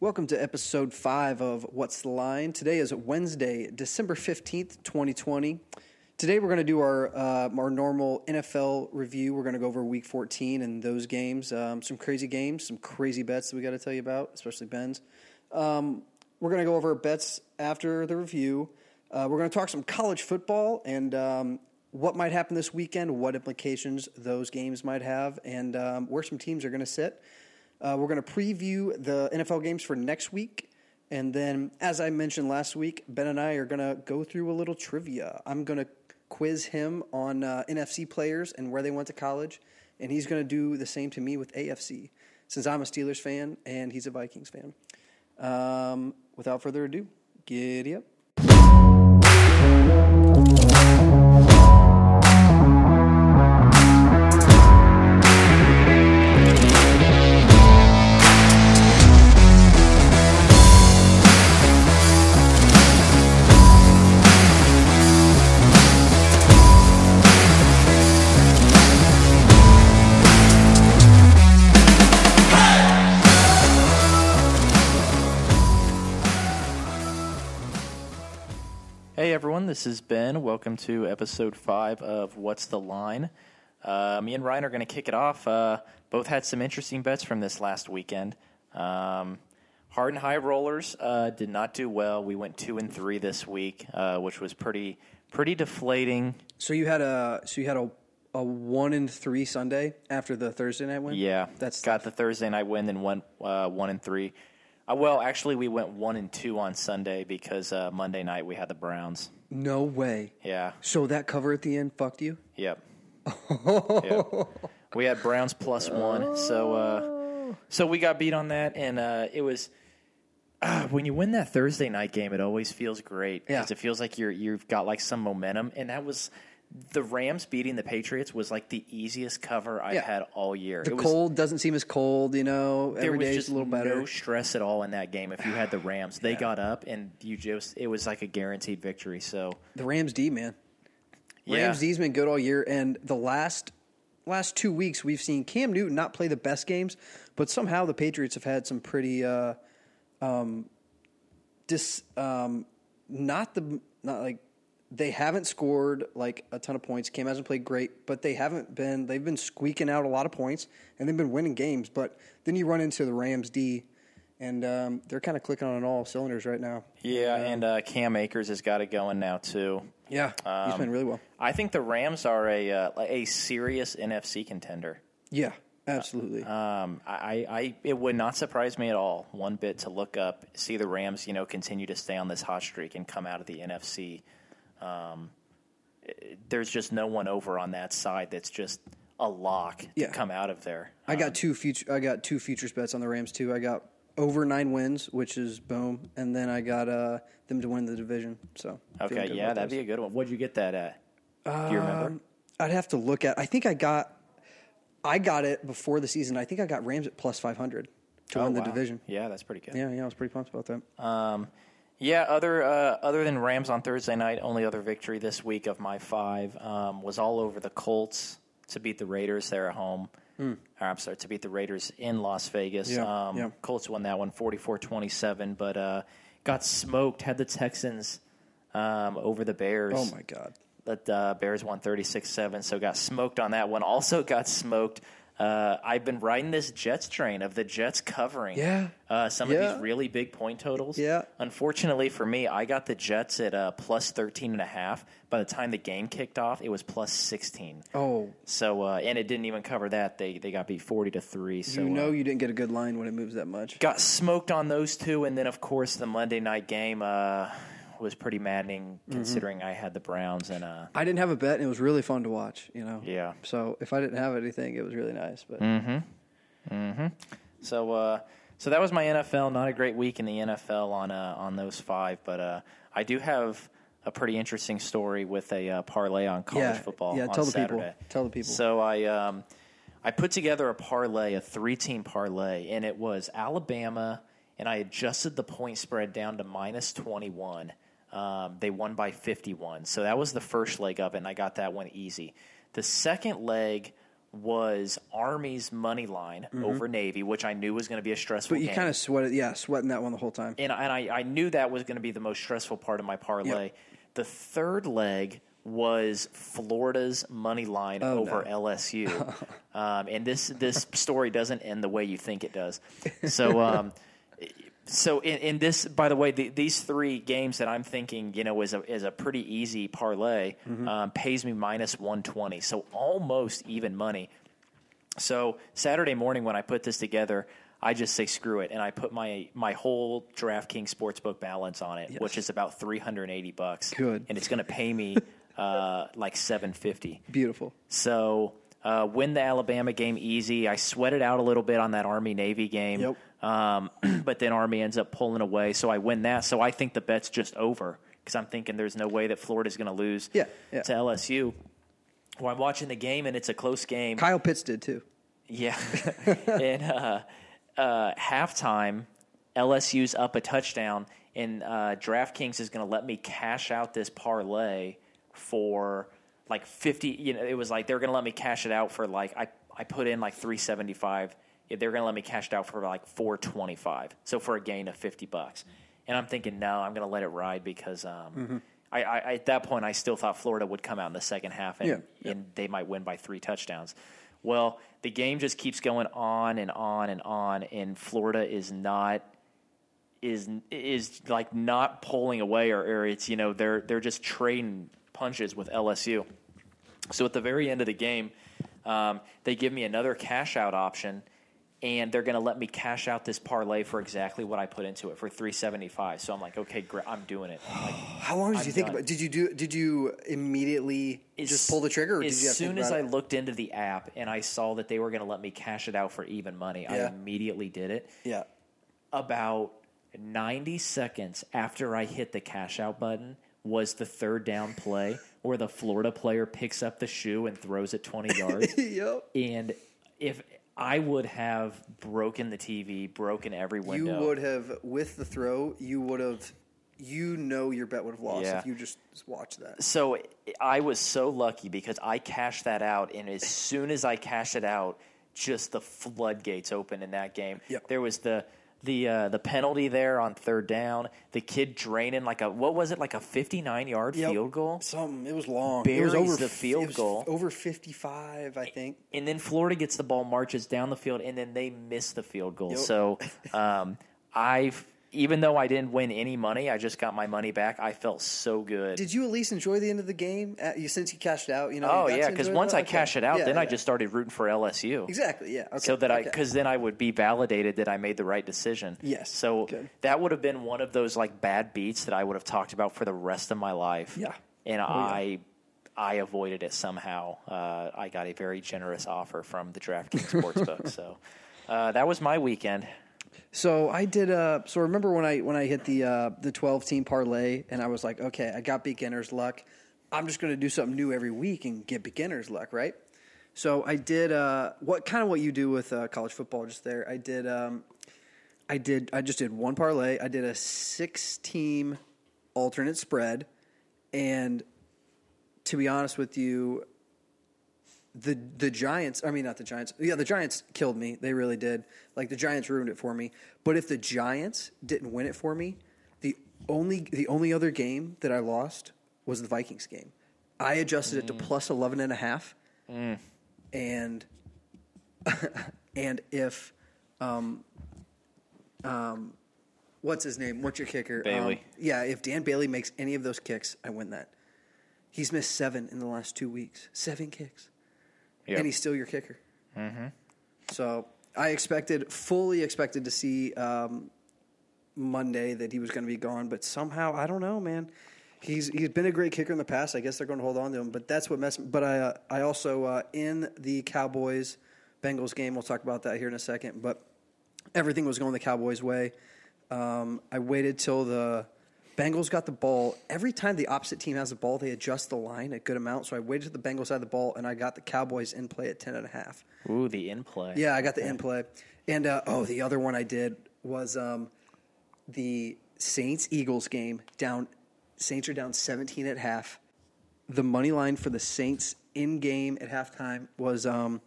Welcome to episode five of What's the Line. Today is Wednesday, December 15th, 2020. Today we're going to do our, uh, our normal NFL review. We're going to go over week 14 and those games. Um, some crazy games, some crazy bets that we got to tell you about, especially Ben's. Um, we're going to go over bets after the review. Uh, we're going to talk some college football and um, what might happen this weekend, what implications those games might have, and um, where some teams are going to sit. Uh, we're going to preview the NFL games for next week. And then, as I mentioned last week, Ben and I are going to go through a little trivia. I'm going to quiz him on uh, NFC players and where they went to college. And he's going to do the same to me with AFC, since I'm a Steelers fan and he's a Vikings fan. Um, without further ado, giddy up. This is Ben. Welcome to episode five of What's the Line. Uh, me and Ryan are going to kick it off. Uh, both had some interesting bets from this last weekend. Um, hard and high rollers uh, did not do well. We went two and three this week, uh, which was pretty pretty deflating. So you had a so you had a a one and three Sunday after the Thursday night win. Yeah, that's got the Thursday night win, then went uh, one and three. Uh, well, actually, we went one and two on Sunday because uh, Monday night we had the Browns. No way. Yeah. So that cover at the end fucked you. Yep. yep. We had Browns plus one, so uh, so we got beat on that, and uh, it was uh, when you win that Thursday night game, it always feels great Yeah. it feels like you're you've got like some momentum, and that was the Rams beating the Patriots was like the easiest cover I've Yeah. had all year. The it was, cold doesn't seem as cold, you know. there Every was day's just a little better. no stress at all in that game. If you had the Rams, they got up, and you just it was like a guaranteed victory. So the Rams D man. yeah, Rams D's been good all year, and the last last two weeks we've seen Cam Newton not play the best games, but somehow the Patriots have had some pretty uh, um, dis um, not the not like they haven't scored like a ton of points. Cam hasn't played great, but they haven't been they've been squeaking out a lot of points and they've been winning games. But then you run into the Rams D, and um, they're kind of clicking on all cylinders right now. yeah, and uh, Cam Akers has got it going now too. Yeah, he's playing really well. I think the Rams are a uh, a serious NFC contender. Yeah, absolutely. Um, I, I it would not surprise me at all one bit to look up see the Rams you know continue to stay on this hot streak and come out of the NFC. Um, there's just no one over on that side that's just a lock to Yeah. come out of there. I Um, got two future. I got two futures bets on the Rams too. I got over nine wins, which is boom, and then I got uh, them to win the division. So okay, yeah, that'd those. be a good one. What'd you get that at? Do you remember? Um, I'd have to look at. I think I got. I got it before the season. I think I got Rams at plus five hundred to Oh, win the wow. division. Yeah, that's pretty good. Yeah, yeah, I was pretty pumped about that. Um, yeah, other uh, other than Rams on Thursday night, only other victory this week of my five um, was all over the Colts to beat the Raiders there at home. Or, I'm sorry, to beat the Raiders in Las Vegas. Yeah, um, yeah. Colts won that one 44-27, but uh, got smoked. Had the Texans um, over the Bears. oh my god. But uh, Bears won 36-7, so got smoked on that one. Also got smoked. Uh, I've been riding this Jets train of the Jets covering Yeah. uh, some of these really big point totals. Yeah. Unfortunately for me, I got the Jets at uh, plus 13 and a half. By the time the game kicked off, it was plus 16. Oh, So uh, and it didn't even cover that. They they got beat 40 to 3. So you know uh, you didn't get a good line when it moves that much. got smoked on those two and then of course the Monday night game uh, was pretty maddening Mm-hmm. considering I had the Browns and uh, I didn't have a bet, and it was really fun to watch. You know. yeah. So if I didn't have anything, it was really nice. But So uh, so that was my NFL. Not a great week in the NFL on uh, on those five, but uh, I do have a pretty interesting story with a uh, parlay on college Yeah, football. yeah, on tell the people. Saturday. Tell the people. So I um, I put together a parlay, a three team parlay, and it was Alabama, and I adjusted the point spread down to minus twenty one. Um, they won by fifty one, so that was the first leg of it, and I got that one easy. The second leg was Army's money line over Navy, which I knew was going to be a stressful Mm-hmm. But you kind of sweated, yeah, sweating that one the whole time. and, and I, I knew that was going to be the most stressful part of my parlay. Yep. The third leg was Florida's money line over LSU, um, and this this story doesn't end the way you think it does. So. Um, So in, in this, by the way, the, these three games that I'm thinking, you know, is a is a pretty easy parlay. Um, pays me minus one twenty, so almost even money. So Saturday morning when I put this together, I just say screw it, and I put my my whole DraftKings sportsbook balance on it, which is about three hundred and eighty bucks. Good. and it's going to pay me uh, like seven fifty. Beautiful. So uh, win the Alabama game easy. I sweated out a little bit on that Army Navy game. Yep. Um, but then Army ends up pulling away, so I win that. So I think the bet's just over because I'm thinking there's no way that Florida's going to lose Yeah, yeah. to LSU. Well, I'm watching the game and it's a close game. Kyle Pitts did too. Yeah. and uh, uh, halftime, LSU's up a touchdown, and uh, DraftKings is going to let me cash out this parlay for like 50. You know, it was like they're going to let me cash it out for like, I, I put in like 375. They're going to let me cash it out for like 425. So for a gain of 50 bucks. And I'm thinking, no, I'm going to let it ride because um, Mm-hmm. I, I, at that point, I still thought Florida would come out in the second half and, Yeah, yeah. and they might win by three touchdowns. Well, the game just keeps going on and on and on, and Florida is not is is like not pulling away, or, or it's you know they're they're just trading punches with LSU. So at the very end of the game, um, they give me another cash out option, and they're going to let me cash out this parlay for exactly what I put into it for three seventy five. So I'm like, okay, great, I'm doing it. Like, How long did I'm you think done. about? Did you do? Did you immediately just pull the trigger, or as did you soon as I it? looked into the app and I saw that they were going to let me cash it out for even money, I immediately did it. Yeah. About 90 seconds after I hit the cash out button was the third down play where the Florida player picks up the shoe and throws it 20 yards. yep. and if I would have broken the TV, broken every window. You would have with the throw. You would have. You know your bet would have lost Yeah. if you just watched that. So I was so lucky because I cashed that out, and as soon as I cashed it out, just the floodgates opened in that game. Yep. There was the the uh, the penalty there on third down. The kid draining like a what was it like a fifty nine yard Yep. field goal, Something. It was long. it was Buries over the field goal. Over fifty-five, I think. and then Florida gets the ball, marches down the field, and then they miss the field goal. Yep. So um, I, even though I didn't win any money, I just got my money back. I felt so good. Did you at least enjoy the end of the game? Uh, you since you cashed out, you know. Oh you yeah, because once? I Okay. cashed it out, Yeah, then I just started rooting for LSU. exactly yeah. Okay. So that I, because then I would be validated that I made the right decision. Yes, So good. that would have been one of those like bad beats that I would have talked about for the rest of my life. Yeah. And Oh, yeah. I, I avoided it somehow. Uh, I got a very generous offer from the DraftKings Sportsbook. so uh, that was my weekend. So I did. So remember when I when I hit the uh, the twelve team parlay, and I was like, okay, I got beginner's luck. I'm just going to do something new every week and get beginner's luck, right? So I did uh, what kind of what you do with uh, college football. Just there, I did. Um, I did. I just did one parlay. I did a six team alternate spread, and to be honest with you, the the Giants, I mean not the Giants. Yeah, the Giants killed me. They really did. Like the Giants ruined it for me. But if the Giants didn't win it for me, the only the only other game that I lost was the Vikings game. I adjusted it to plus 11 and a half. And and if um um what's his name? What's your kicker? Bailey. Um, yeah, if Dan Bailey makes any of those kicks, I win that. He's missed 7 in the last 2 weeks. 7 kicks Yep. and he's still your kicker. Mm-hmm. So I expected, fully expected to see um, Monday that he was going to be gone, but somehow I don't know, man. He's he's been a great kicker in the past. I guess they're going to hold on to him, but that's what messed. But I uh, I also uh, in the Cowboys Bengals game. We'll talk about that here in a second. But everything was going the Cowboys' way. Um, I waited till the Bengals got the ball. Every time the opposite team has the ball, they adjust the line a good amount. So I waited till the Bengals had the ball, and I got the Cowboys in play at ten and a half. Ooh, the in play. Yeah, I got the in play. And uh, oh, the other one I did was um, the Saints Eagles game. Down, Saints are down seventeen at half. The money line for the Saints in game at halftime was um,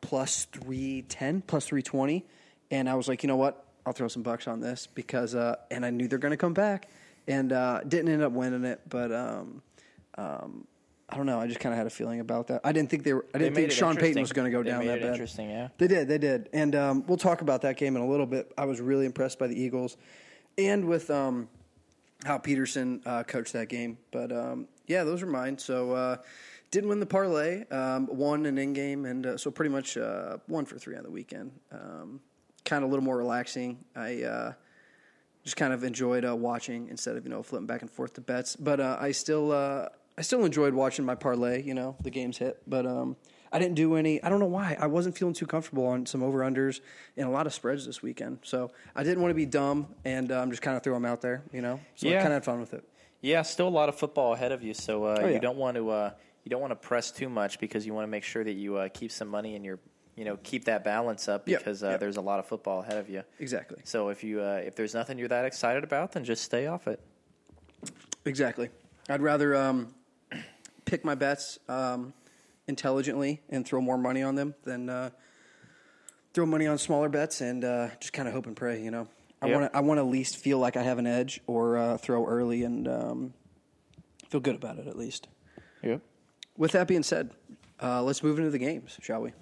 plus 310, plus 320. And I was like, you know what? I'll throw some bucks on this because, uh, and I knew they're going to come back. And uh, didn't end up winning it, but um, um, I don't know. I just kind of had a feeling about that. I didn't think they were. I didn't think Sean Payton was going to go They down that bad. interesting, yeah. They did. They did. And um, we'll talk about that game in a little bit. I was really impressed by the Eagles and with um, how Pederson uh, coached that game. But um, yeah, those are mine. So uh, didn't win the parlay. Um, won an in game, and uh, so pretty much uh, one for three on the weekend. Um, kind of a little more relaxing. I. Just kind of enjoyed uh, watching instead of you know flipping back and forth to bets. But uh, I still uh, I still enjoyed watching my parlay. You know the games hit, but um, I didn't do any. I don't know why I wasn't feeling too comfortable on some over unders and a lot of spreads this weekend. So I didn't want to be dumb and um, just kind of throw them out there. You know, so I Yeah. kind of had fun with it. Yeah, still a lot of football ahead of you, so uh, Oh, yeah. you don't want to uh, you don't want to press too much because you want to make sure that you uh, keep some money in your you know keep that balance up Yep, because uh, yep. there's a lot of football ahead of you. Exactly. So if you uh, if there's nothing you're that excited about, then just stay off it. Exactly. I'd rather um, pick my bets um, intelligently and throw more money on them than uh, throw money on smaller bets and uh, just kind of hope and pray. You know, I Yep. want to I want to at least feel like I have an edge or uh, throw early and um, feel good about it at least. Yep. With that being said, uh, let's move into the games, shall we?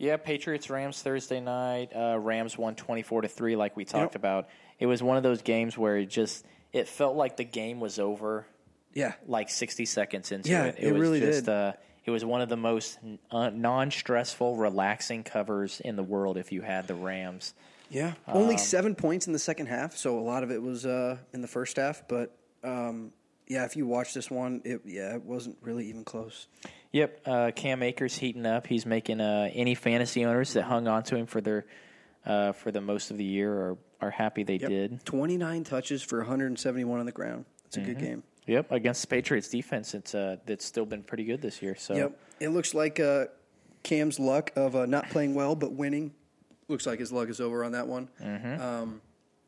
Yeah, Patriots Rams Thursday night. Uh, Rams won twenty four to three, like we talked Yep. about. It was one of those games where it just it felt like the game was over Yeah. like sixty seconds into Yeah, it. it was really just did. uh it was one of the most uh, non stressful, relaxing covers in the world. If you had the Rams, Yeah, Um, only seven points in the second half, so a lot of it was uh, in the first half. But um, yeah, if you watch this one, it yeah, it wasn't really even close. Yep, uh, Cam Akers heating up. He's making uh, any fantasy owners that hung on to him for their uh, for the most of the year are are happy they did. Twenty nine touches for 171 on the ground. It's a good Mm-hmm. game. Yep, against the Patriots defense, it's uh, that's still been pretty good this year. So Yep, it looks like uh, Cam's luck of uh, not playing well but winning looks like his luck is over on that one. Mm-hmm. Um,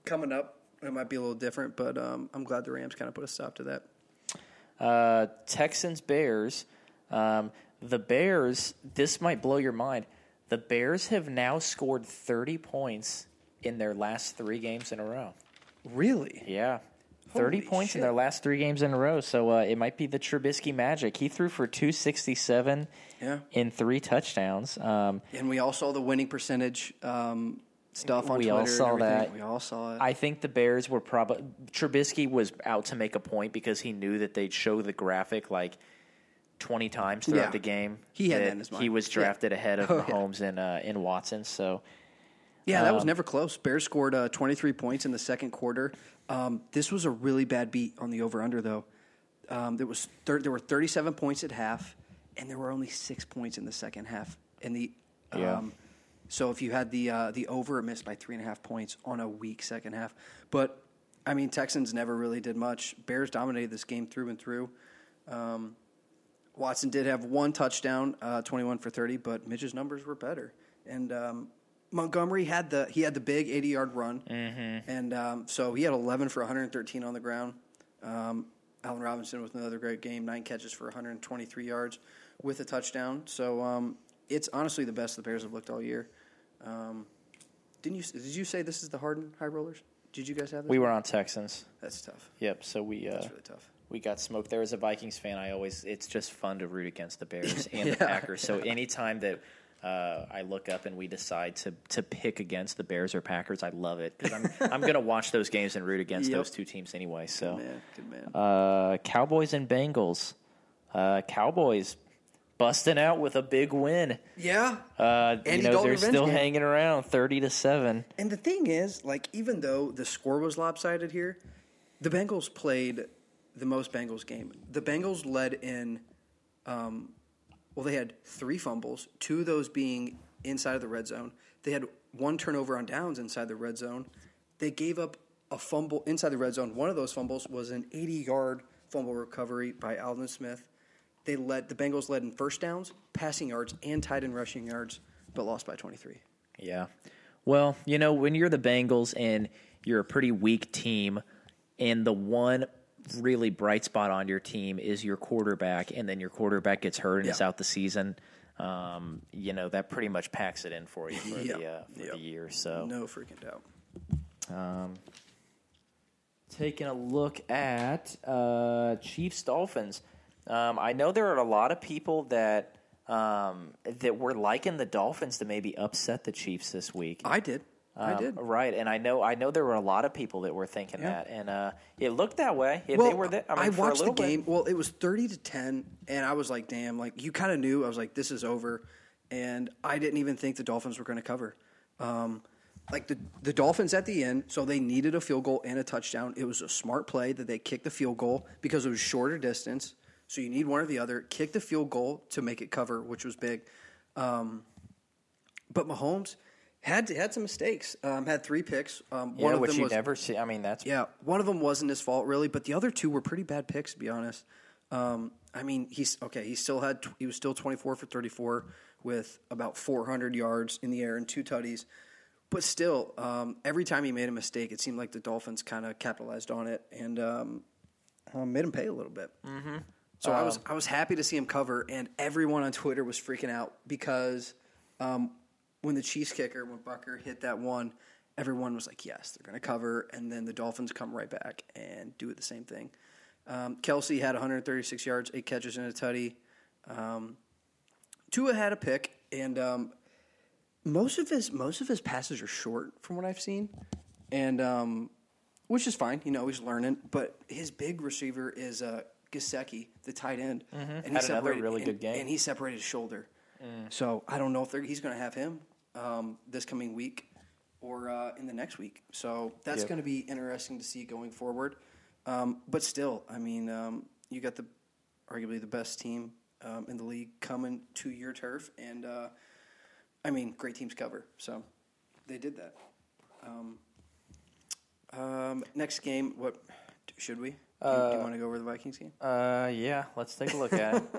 coming up, it might be a little different, but um, I'm glad the Rams kind of put a stop to that. Uh, Texans Bears. Um, the Bears. This might blow your mind. The Bears have now scored 30 points in their last three games in a row. Really? Yeah. 30 Holy points in their last three games in a row. So uh, it might be the Trubisky magic. He threw for 267 Yeah. in three touchdowns. Um, And we all saw the winning percentage um, stuff on We Twitter. all saw that. We all saw it. I think the Bears were probably Trubisky was out to make a point because he knew that they'd show the graphic like twenty times throughout Yeah. the game. He had that in his mind. He was Yeah. drafted ahead of Oh, yeah. Mahomes and uh, and Watson. So yeah, that was um, never close. Bears scored uh, 23 points in the second quarter. Um, this was a really bad beat on the over under though. Um, there was thir- there were 37 points at half, and there were only six points in the second half. And the um, Yeah. so if you had the uh, the over, it missed by three and a half points on a weak second half. But I mean, Texans never really did much. Bears dominated this game through and through. Um, Watson did have one touchdown, uh, 21 for 30, but Mitch's numbers were better. And um, Montgomery had the he had the big 80 yard run, mm-hmm. and um, so he had 11 for 113 on the ground. Um, Allen Robinson with another great game, nine catches for 123 yards with a touchdown. So um, it's honestly the best the Bears have looked all year. Um, didn't you? Did you say this is the Harden High Rollers? Did you guys have this? we were on Texans. That's tough. Yep. So we uh, That's really tough. We got smoked. There as a Vikings fan, I always it's just fun to root against the Bears and the Packers. So anytime that uh, I look up and we decide to to pick against the Bears or Packers, I love it because I'm I'm gonna watch those games and root against Yep. those two teams anyway. So. Man, good man. Uh, Cowboys and Bengals. Uh, Cowboys busting out with a big win. yeah, Uh, you know Dalton they're still game. hanging around, thirty to seven. And the thing is, like, even though the score was lopsided here, the Bengals played the most Bengals game. The Bengals led in, um, well, they had three fumbles, two of those being inside of the red zone. They had one turnover on downs inside the red zone. They gave up a fumble inside the red zone. One of those fumbles was an 80 yard fumble recovery by Aldon Smith. They led the Bengals led in first downs, passing yards, and tied in rushing yards, but lost by 23. Yeah. Well, you know when you're the Bengals and you're a pretty weak team, and the one really bright spot on your team is your quarterback, and then your quarterback gets hurt and is out the season. um, you know that pretty much packs it in for you for Yep. the uh, for Yep. the year. So No freaking doubt. um, taking a look at uh, Chiefs Dolphins. Um, I know there are a lot of people that um, that were liking the Dolphins to maybe upset the Chiefs this week. I did. I Um, did. right, and I know I know there were a lot of people that were thinking Yeah. that, and uh, it looked that way. Well, they were there. I, mean, a watched the little bit. game. Well, it was thirty to ten, and I was like, "Damn!" Like you kind of knew. I was like, "This is over," and I didn't even think the Dolphins were going to cover. Um, like the the Dolphins at the end, so they needed a field goal and a touchdown. It was a smart play that they kicked the field goal because it was shorter distance. So you need one or the other. Kick the field goal to make it cover, which was big. Um, but Mahomes had had some mistakes. Um, had three picks. Um, Yeah, one of which them you was never see. I mean, that's yeah, one of them wasn't his fault really, but the other two were pretty bad picks to be honest. Um, I mean, he's okay. He still had he was still twenty four for thirty four with about four hundred yards in the air and two tutties, but still, um, every time he made a mistake, it seemed like the Dolphins kind of capitalized on it and um, uh, made him pay a little bit. Mm-hmm. So I was I was happy to see him cover, and everyone on Twitter was freaking out because um, when the Chiefs kicker when Butker hit that one, everyone was like, "Yes, they're going to cover," and then the Dolphins come right back and do it the same thing. Um, Kelce had 136 yards, eight catches, and a tutty. Um, Tua had a pick, and um, most of his most of his passes are short from what I've seen, and um, which is fine. You know, he's learning. But his big receiver is uh, Gesicki, the tight end, and Mm-hmm. Had another really and- good game. Mm. And he separated his shoulder, so I don't know if he's going to have him um, this coming week or uh, in the next week. So that's Yep. going to be interesting to see going forward. Um, but still, I mean, um, you got the arguably the best team um, in the league coming to your turf, and uh, I mean, great teams cover, so they did that. Um, um, next game, what should we? Do you, do you want to go over the Vikings game? uh, yeah. Let's take a look at it.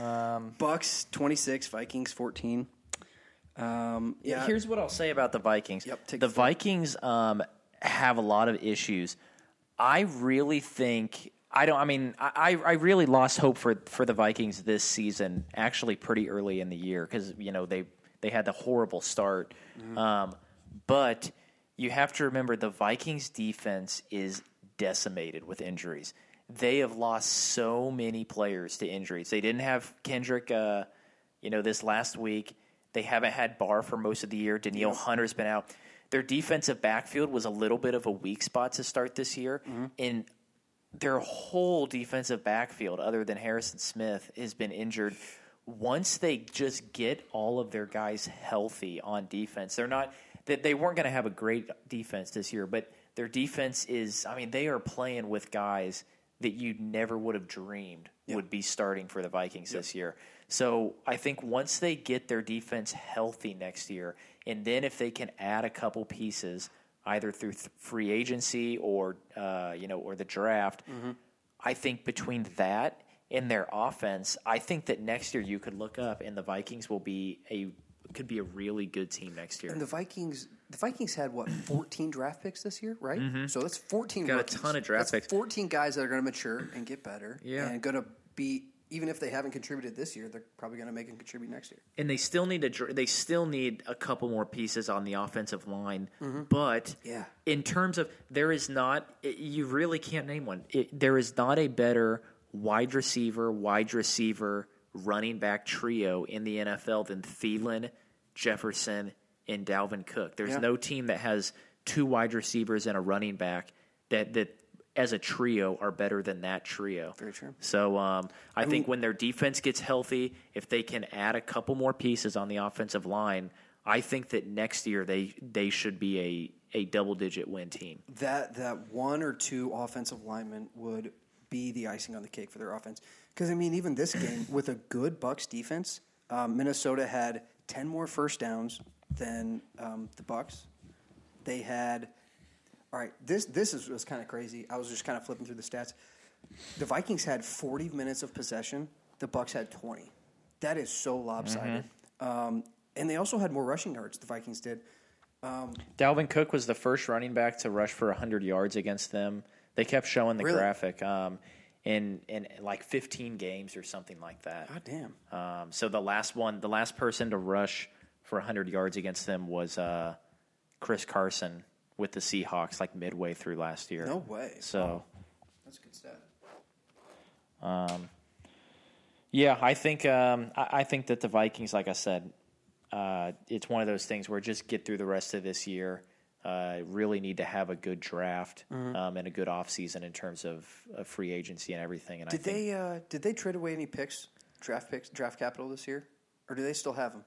Um, Bucks twenty six, Vikings fourteen. Um, yeah, Here's what I'll say about the Vikings. Yep, the the. Vikings um, have a lot of issues. I really think I don't. I mean, I, I really lost hope for for the Vikings this season. Actually, pretty early in the year because you know they they had the horrible start. Mm-hmm. Um, but you have to remember the Vikings defense is decimated with injuries. They have lost so many players to injuries. They didn't have Kendrick, uh, you know, this last week. They haven't had Barr for most of the year. Danielle Hunter's been out. Their defensive backfield was a little bit of a weak spot to start this year. Mm-hmm. And their whole defensive backfield, other than Harrison Smith, has been injured. Once they just get all of their guys healthy on defense, they're not that they weren't going to have a great defense this year, but their defense is. I mean, they are playing with guys that you never would have dreamed would be starting for the Vikings this year. So I think once they get their defense healthy next year, and then if they can add a couple pieces, either through th- free agency or uh, you know or the draft, I think between that and their offense, I think that next year you could look up and the Vikings will be a could be a really good team next year. And the Vikings, the Vikings had what, fourteen draft picks this year, right? So that's fourteen. Mm-hmm. Got a ton of draft That's picks. Fourteen guys that are going to mature and get better, Yeah. and going to be even if they haven't contributed this year, they're probably going to make and contribute next year. and they still need dr- they still need a couple more pieces on the offensive line mm-hmm. but Yeah. in terms of there is not you really can't name one it, there is not a better wide receiver wide receiver running back trio in the NFL than Thielen Jefferson and Dalvin Cook there's Yeah. no team that has two wide receivers and a running back that that as a trio are better than that trio Very true. so um, I, think when their defense gets healthy, if they can add a couple more pieces on the offensive line, I think that next year they they should be a, a double digit win team. That that one or two offensive linemen would be the icing on the cake for their offense. Because I mean, even this game with a good Bucks defense, um, Minnesota had ten more first downs than um, the Bucks. They had all right. This this is, was kind of crazy. I was just kind of flipping through the stats. The Vikings had forty minutes of possession. The Bucks had twenty. That is so lopsided. Um, and they also had more rushing yards. The Vikings did. Dalvin Cook was the first running back to rush for 100 yards against them. They kept showing the Really? graphic. Um, in in like 15 games or something like that. God damn. Um, so the last one, the last person to rush for 100 yards against them was uh, Chris Carson with the Seahawks, like midway through last year. No way. So That's a good stat. Um, yeah, I think um, I, I think that the Vikings, like I said, uh, it's one of those things where just get through the rest of this year. Uh, really need to have a good draft Mm-hmm. um, and a good offseason in terms of, of free agency and everything. And Did I think they uh, did they trade away any picks, draft picks, draft capital this year, or do they still have them?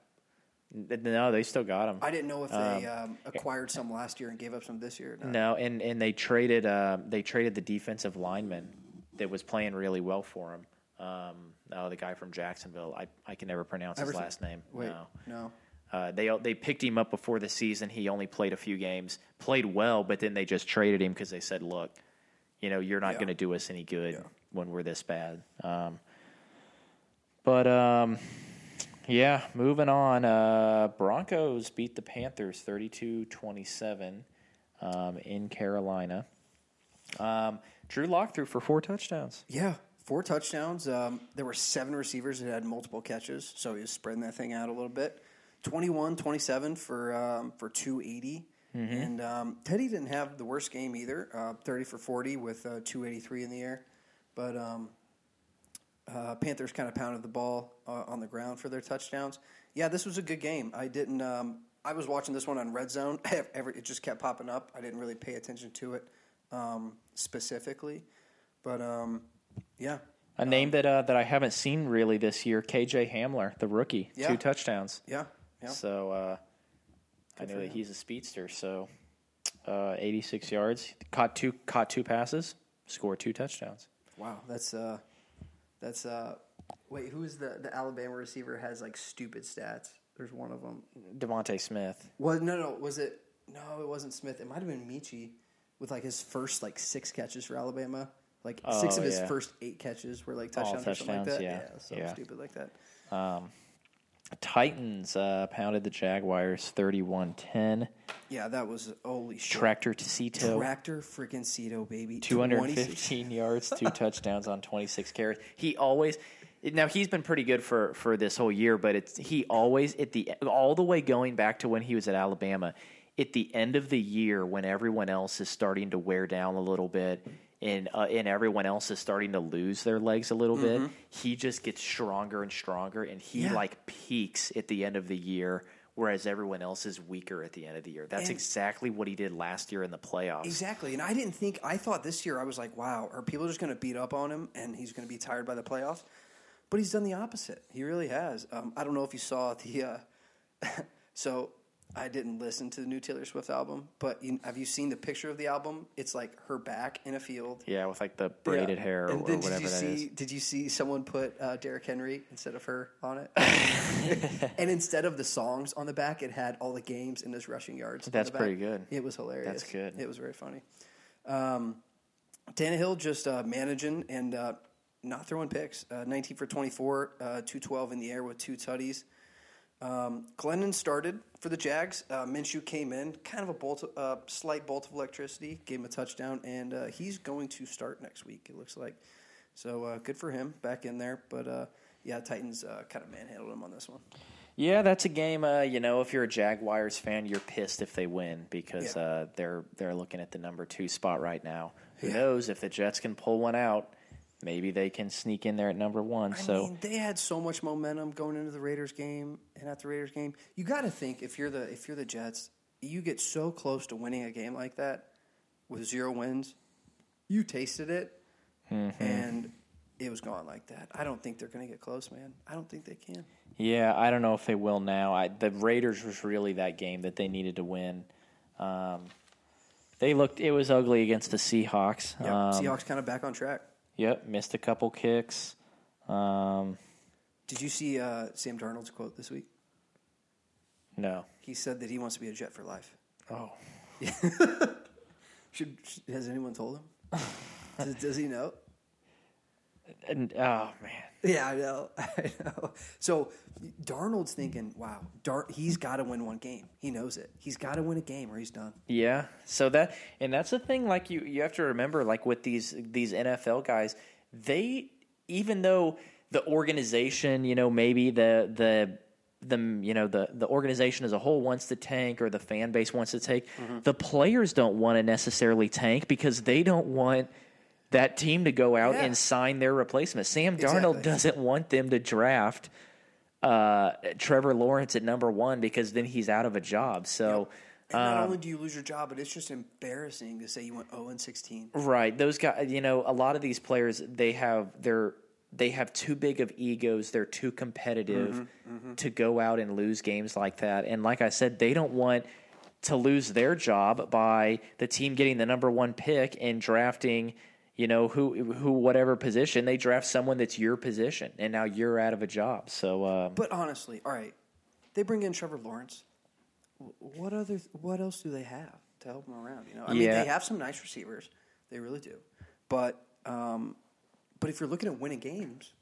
No, they still got him. I didn't know if they um, acquired some last year and gave up some this year. No, and, and they traded uh, they traded the defensive lineman that was playing really well for him. Um, oh, the guy from Jacksonville. I, I can never pronounce his Everson? last name. Wait, No. no. Uh, they they picked him up before the season. He only played a few games, played well, but then they just traded him because they said, "Look, you know, you're not Yeah. going to do us any good Yeah. when we're this bad." Um, but um, yeah, moving on. Uh, Broncos beat the Panthers 32-27 um, in Carolina. Um, Drew Lock threw for four touchdowns. Yeah, four touchdowns. Um, there were seven receivers that had multiple catches, so he was spreading that thing out a little bit. 21, 27 for um, for 280. And um, Teddy didn't have the worst game either. Uh, 30 for 40 with uh, 283 in the air. But um, uh, Panthers kind of pounded the ball uh, on the ground for their touchdowns. Yeah, this was a good game. I didn't. Um, I was watching this one on Red Zone. Every, it just kept popping up. I didn't really pay attention to it um, specifically, but um, yeah, A name that uh, that I haven't seen really this year, KJ Hamler, the rookie, Yeah. two touchdowns. yeah, yeah. So uh, I know that him. he's a speedster. So uh, 86 yards, caught two caught two passes, scored two touchdowns. Wow, that's uh, that's uh, wait, who's the the Alabama receiver has like stupid stats? There's one of them. DeVonta Smith. Was no, no, was it? No, it wasn't Smith. It might have been Michi with like his first like six catches for Alabama. Like six Oh, of his yeah. first eight catches were like All touchdowns, or something like that. yeah, so yeah. stupid like that. Titans uh, pounded the Jaguars 31-10. Yeah, that was holy shit. Tractor Tacito. Tractor freaking Cito, baby. 26 215 yards, two touchdowns on 26 carries. He always now he's been pretty good for for this whole year, but it's he always at the all the way going back to when he was at Alabama. At the end of the year, when everyone else is starting to wear down a little bit, and uh, and everyone else is starting to lose their legs a little bit, he just gets stronger and stronger, and he Yeah. like peaks at the end of the year. Whereas everyone else is weaker at the end of the year. That's And- exactly what he did last year in the playoffs. Exactly. And I didn't think, I thought this year, I was like, wow, are people just going to beat up on him and he's going to be tired by the playoffs? But he's done the opposite. He really has. Um, I don't know if you saw the, uh, so I didn't listen to the new Taylor Swift album, but you, have you seen the picture of the album? It's like her back in a field. Yeah, with like the braided Yeah. hair or, And or whatever did you that see, is. Did you see someone put uh, Derrick Henry instead of her on it? and instead of the songs on the back, it had all the games and his rushing yards. That's pretty good. It was hilarious. That's good. It was very funny. Um, Tannehill just uh, managing and uh, not throwing picks. Uh, 19 for 24, uh, 212 in the air with two tutties. Um, Glennon started for the Jags. Uh, Minshew came in, kind of a bolt, uh, slight bolt of electricity, gave him a touchdown, and uh, he's going to start next week. It looks like, so uh, good for him, back in there. But uh, yeah, Titans uh, kind of manhandled him on this one. Yeah, that's a game. Uh, you know, if you're a Jaguars fan, you're pissed if they win because Yeah. uh, they're they're looking at the number two spot right now. Who Yeah. knows if the Jets can pull one out? Maybe they can sneak in there at number one. I so mean, they had so much momentum going into the Raiders game and at the Raiders game. You got to think if you're the if you're the Jets, you get so close to winning a game like that with zero wins. You tasted it, Mm-hmm. and it was gone like that. I don't think they're going to get close, man. I don't think they can. yeah, I don't know if they will now. I, the Raiders was really that game that they needed to win. Um, they looked. It was ugly against the Seahawks. Yeah, Um, Seahawks kind of back on track. Yep, missed a couple kicks. Um, Did you see uh, Sam Darnold's quote this week? no. He said that he wants to be a Jet for life. Oh. Should has anyone told him? does, does he know? And, oh man. Yeah, I know. I know. So Darnold's thinking, wow, Dar- he's got to win one game. He knows it. He's got to win a game or he's done. Yeah. So that and that's the thing. Like you, you have to remember, like with these these NFL guys, they even though the organization, you know, maybe the the the you know the the organization as a whole wants to tank or the fan base wants to take, Mm-hmm. the players don't want to necessarily tank because they don't want that team to go out Yeah. and sign their replacement. Sam Darnold Exactly. doesn't want them to draft uh, Trevor Lawrence at number one because then he's out of a job. So. And not Um, only do you lose your job, but it's just embarrassing to say you went 0 and 16. Right. Those guys, you know, a lot of these players, they have they're they have too big of egos. They're too competitive to go out and lose games like that. And like I said, they don't want to lose their job by the team getting the number one pick and drafting, you know, who who whatever position they draft someone that's your position, and now you're out of a job. So um, But honestly, all right, they bring in Trevor Lawrence. What other? What else do they have to help them around? You know, I mean, they have some nice receivers. They really do. But um, but if you're looking at winning games,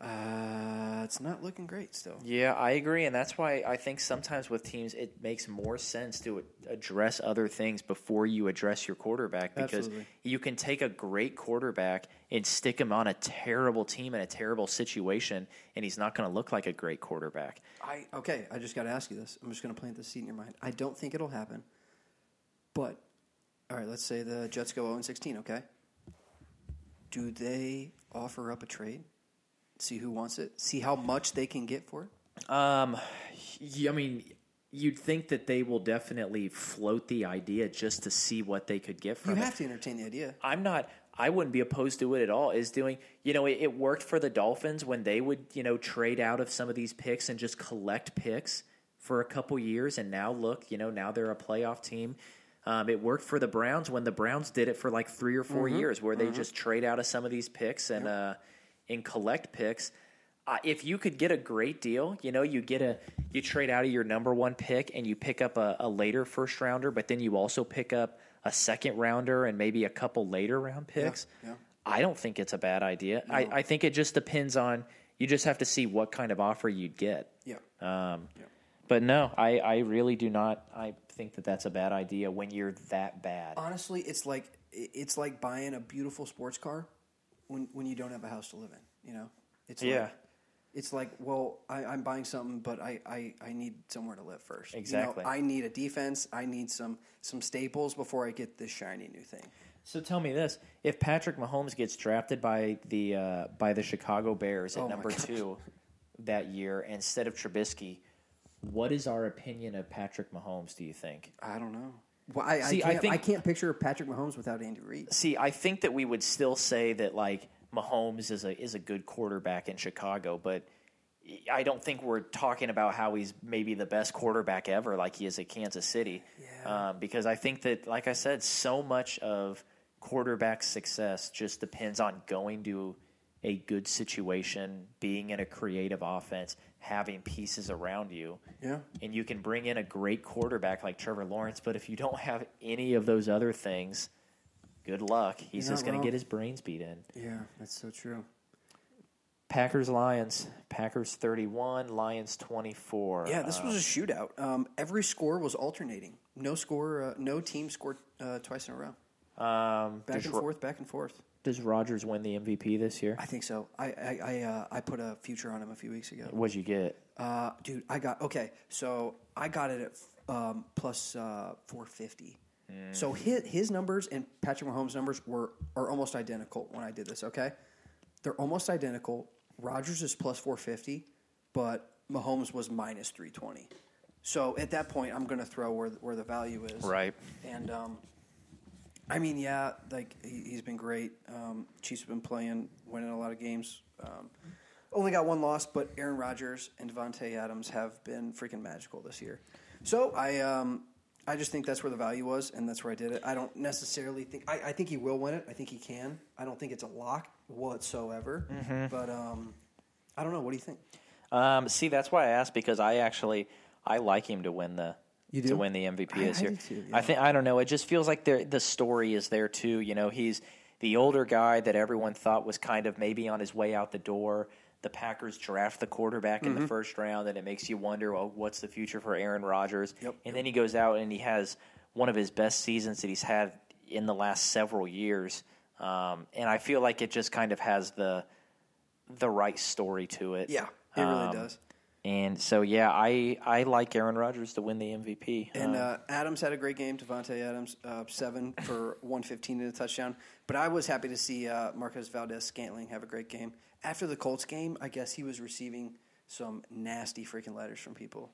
uh, it's not looking great still. Yeah, I agree, and that's why I think sometimes with teams it makes more sense to address other things before you address your quarterback because Absolutely. you can take a great quarterback and stick him on a terrible team in a terrible situation, and he's not going to look like a great quarterback. I okay. I just got to ask you this. I'm just going to plant the seed in your mind. I don't think it'll happen. But all right, let's say the Jets go 0 16. Okay. Do they offer up a trade? See who wants it. See how much they can get for it. Um, I mean, you'd think that they will definitely float the idea just to see what they could get from it. You have to entertain the idea. I'm not. I wouldn't be opposed to it at all. Is doing, you know, it, it worked for the Dolphins when they would, you know, trade out of some of these picks and just collect picks for a couple years, and now look, you know, now they're a playoff team. Um, it worked for the Browns when the Browns did it for like three or 4 years, where they just trade out of some of these picks and uh, and collect picks. Uh, if you could get a great deal, you know, you get a you trade out of your number one pick and you pick up a, a later first rounder, but then you also pick up a second rounder and maybe a couple later round picks. yeah. I don't think it's a bad idea. I, I think it just depends on you just have to see what kind of offer you'd get. Yeah. Um, Yeah. But no, I, I really do not. I think that that's a bad idea when you're that bad. Honestly, it's like it's like buying a beautiful sports car when when you don't have a house to live in. You know, it's Yeah. Like, it's like, well, I, I'm buying something, but I, I, I need somewhere to live first. You know, Exactly. I need a defense. I need some some staples before I get this shiny new thing. So tell me this: If Patrick Mahomes gets drafted by the uh, by the Chicago Bears at Oh number two that year instead of Trubisky, what is our opinion of Patrick Mahomes? Do you think? I don't know. Well, I, See, I, I can't, I, think- can't picture Patrick Mahomes without Andy Reid. See, I think that we would still say that like Mahomes is a is a good quarterback in Chicago, but I don't think we're talking about how he's maybe the best quarterback ever, like he is at Kansas City. Yeah. Um, because I think that, like I said, so much of quarterback success just depends on going to a good situation, being in a creative offense, having pieces around you. Yeah. And you can bring in a great quarterback like Trevor Lawrence, but if you don't have any of those other things, good luck. He's You're just going to get his brains beat in. Yeah, that's so true. Packers Lions. Packers 31, Lions 24. Yeah, this was a shootout. Um, every score was alternating. No score, uh, no team scored uh, twice in a row. um, Back and forth, back and forth. Does Rodgers win the MVP this year? I think so. I I I, uh, I put a future on him a few weeks ago. What'd you get? Uh, dude, I got okay. So I got it at um, plus uh, four fifty. So his his numbers and Patrick Mahomes' numbers were are almost identical when I did this. Okay, they're almost identical. Rodgers is plus four fifty, but Mahomes was minus three twenty. So at that point, I'm going to throw where where the value is. Right. And um, I mean, yeah, like he, he's been great. Um, Chiefs have been playing, winning a lot of games. Um, only got one loss, but Aaron Rodgers and Davante Adams have been freaking magical this year. So I, um, I just think that's where the value was, and that's where I did it. I don't necessarily think I, I think he will win it. I think he can. I don't think it's a lock whatsoever. But um, I don't know. What do you think? Um, see, that's why I asked because I actually I like him to win the You do? To win the MVP I- this I year. do too, I yeah. think I don't know. It just feels like there the story is there too. You know, he's the older guy that everyone thought was kind of maybe on his way out the door. The Packers draft the quarterback in Mm-hmm. the first round, and it makes you wonder, well, what's the future for Aaron Rodgers? Yep. And then he goes out and he has one of his best seasons that he's had in the last several years. um, and I feel like it just kind of has the the right story to it. Yeah, it really Um, does. And so, yeah, I I like Aaron Rodgers to win the MVP. And Um, uh, Adams had a great game. Davante Adams, uh, seven for 115 and a touchdown. But I was happy to see uh, Marquez Valdes-Scantling have a great game. After the Colts game, I guess he was receiving some nasty freaking letters from people.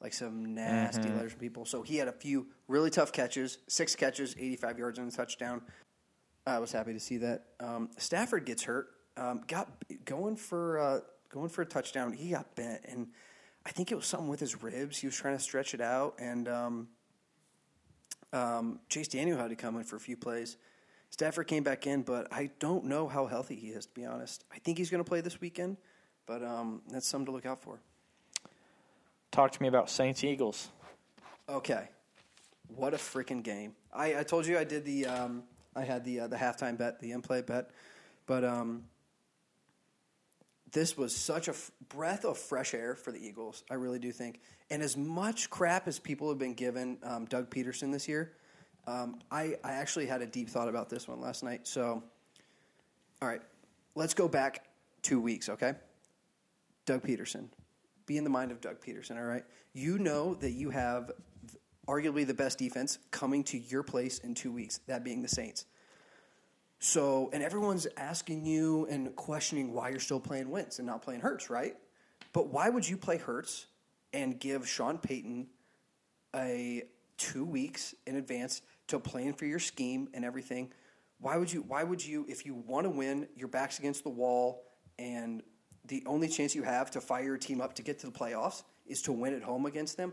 Like some nasty letters from people. So he had a few really tough catches, six catches, 85 yards and a touchdown. I was happy to see that. Um, Stafford gets hurt. Um, got going for uh, going for a touchdown. He got bent, and I think it was something with his ribs. He was trying to stretch it out, and um, um, Chase Daniel had to come in for a few plays. Stafford came back in, but I don't know how healthy he is. To be honest, I think he's going to play this weekend, but um, that's something to look out for. talk to me about Saints Eagles. Okay, what a freaking game! I, I told you I did the um, I had the uh, the halftime bet, the in play bet, but um, this was such a f- breath of fresh air for the Eagles. I really do think. And as much crap as people have been given um, Doug Pederson this year, um, I I actually had a deep thought about this one last night. So, all right, let's go back two weeks. Okay, Doug Pederson. Be in the mind of Doug Pederson, all right? You know that you have arguably the best defense coming to your place in two weeks, that being the Saints. So, and everyone's asking you and questioning why you're still playing Wentz and not playing Hurts, right? But why would you play Hurts and give Sean Payton a two weeks in advance to plan for your scheme and everything? Why would you? Why would you? If you want to win, your back's against the wall, and the only chance you have to fire your team up to get to the playoffs is to win at home against them.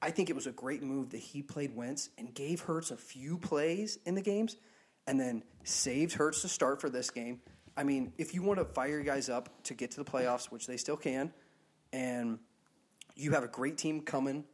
I think it was a great move that he played Wentz and gave Hurts a few plays in the games, and then saved Hurts to start for this game. I mean, if you want to fire your guys up to get to the playoffs, which they still can, and you have a great team coming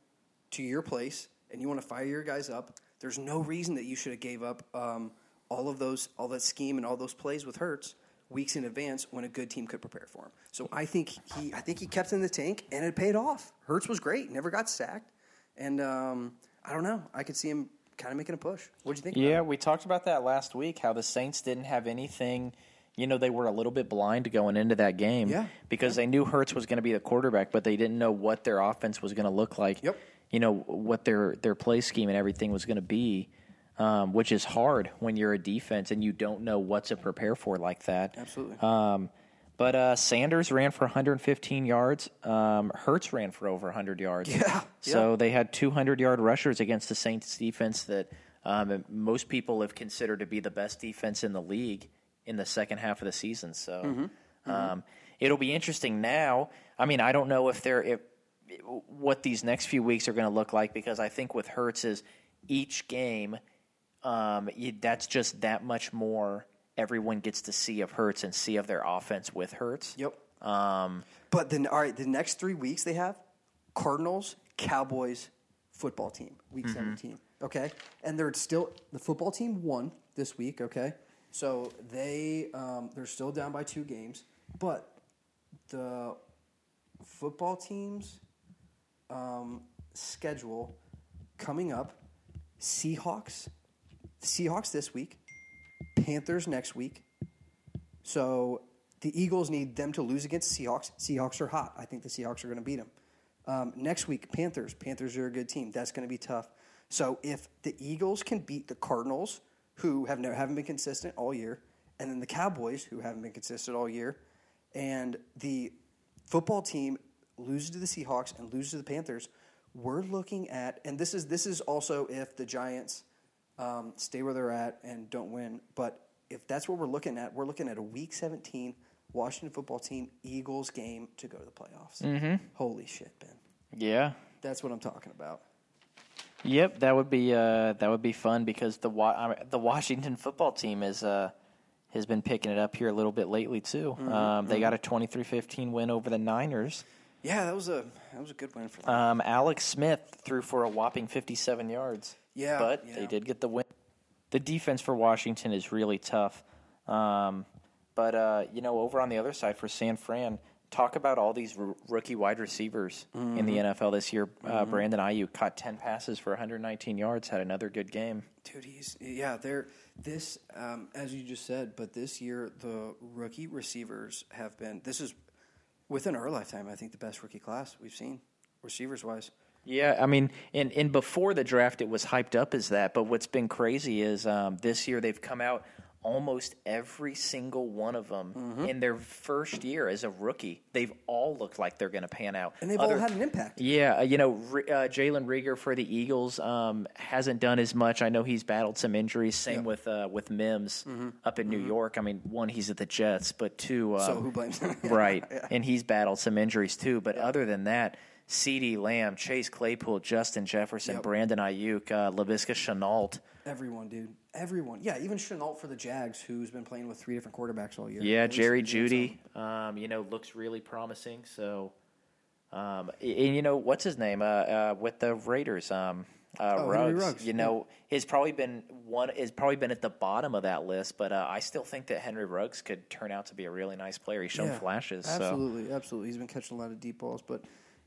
to your place and you want to fire your guys up, there's no reason that you should have gave up um, all of those, all that scheme and all those plays with Hurts weeks in advance when a good team could prepare for him. So I think he, I think he kept in the tank and it paid off. Hurts was great, never got sacked, and um, I don't know, I could see him kind of making a push. What do you think? Yeah, we talked about that last week. How the Saints didn't have anything. You know, they were a little bit blind going into that game. Yeah, because they knew Hurts was going to be the quarterback, but they didn't know what their offense was going to look like. Yep. You know what their their play scheme and everything was going to be, um, which is hard when you're a defense and you don't know what to prepare for like that. Absolutely. Um, but uh, Sanders ran for 115 yards. Um, Hurts ran for over 100 yards. Yeah, So they had 200 yard rushers against the Saints defense that um, most people have considered to be the best defense in the league in the second half of the season. So Mm-hmm. Um, it'll be interesting now. I mean, I don't know if they're if what these next few weeks are going to look like because I think with Hurts is each game um, you, that's just that much more everyone gets to see of Hurts and see of their offense with Hurts. Yep. Um, But then, all right, the next three weeks they have Cardinals, Cowboys, football team, week 17. Okay. And they're still, the football team won this week. Okay. So they, um, they're still down by two games. But the football team's um, schedule coming up Seahawks, Seahawks this week, Panthers next week, so the Eagles need them to lose against Seahawks. Seahawks are hot. I think the Seahawks are going to beat them. Um, next week, Panthers. Panthers are a good team. That's going to be tough. So if the Eagles can beat the Cardinals, who have never, haven't been consistent all year, and then the Cowboys, who haven't been consistent all year, and the football team loses to the Seahawks and loses to the Panthers, we're looking at, and this is this is also if the Giants um, stay where they're at and don't win. But if that's what we're looking at, we're looking at a Week 17 Washington football team Eagles game to go to the playoffs. Mm-hmm. Holy shit, Ben! yeah. That's what I'm talking about. Yep, that would be uh, that would be fun because the Wa- the Washington football team is uh, has been picking it up here a little bit lately too. um, they got a 23-15 win over the Niners. Yeah, that was a that was a good win for them. Um, Alex Smith threw for a whopping 57 yards. Yeah, but yeah. they did get the win. The defense for Washington is really tough. Um, but uh, you know, over on the other side for San Fran, talk about all these r- rookie wide receivers in the Mm-hmm. NFL this year. Uh, Brandon Aiyuk caught 10 passes for 119 yards, had another good game. Dude, he's yeah. They're this um, as you just said, but this year the rookie receivers have been. This is within our lifetime. I think the best rookie class we've seen, receivers wise. Yeah, I mean, and, and before the draft, it was hyped up as that. But what's been crazy is um, this year they've come out almost every single one of them Mm-hmm. in their first year as a rookie. They've all looked like they're going to pan out, And they've Other- all had an impact. Yeah, uh, you know, uh, Jalen Reagor for the Eagles um, hasn't done as much. I know he's battled some injuries. Same Yep. with uh, with Mims Mm-hmm. up in New York. I mean, one, he's at the Jets, but two, um, So who blames him? right, and he's battled some injuries too. But other than that. CeeDee Lamb, Chase Claypool, Justin Jefferson, Yep. Brandon Aiyuk, uh, Laviska Shenault. Everyone, dude. Everyone. Yeah, even Shenault for the Jags, who's been playing with three different quarterbacks all year. Yeah, Jerry Jeudy, um, you know, looks really promising. So, um, and you know, what's his name uh, uh, with the Raiders? Um, uh, Oh, Henry Ruggs. Ruggs, You know, he's probably been one. Has probably been at the bottom of that list, but uh, I still think that Henry Ruggs could turn out to be a really nice player. He's shown Yeah, flashes. So. Absolutely, absolutely. He's been catching a lot of deep balls, but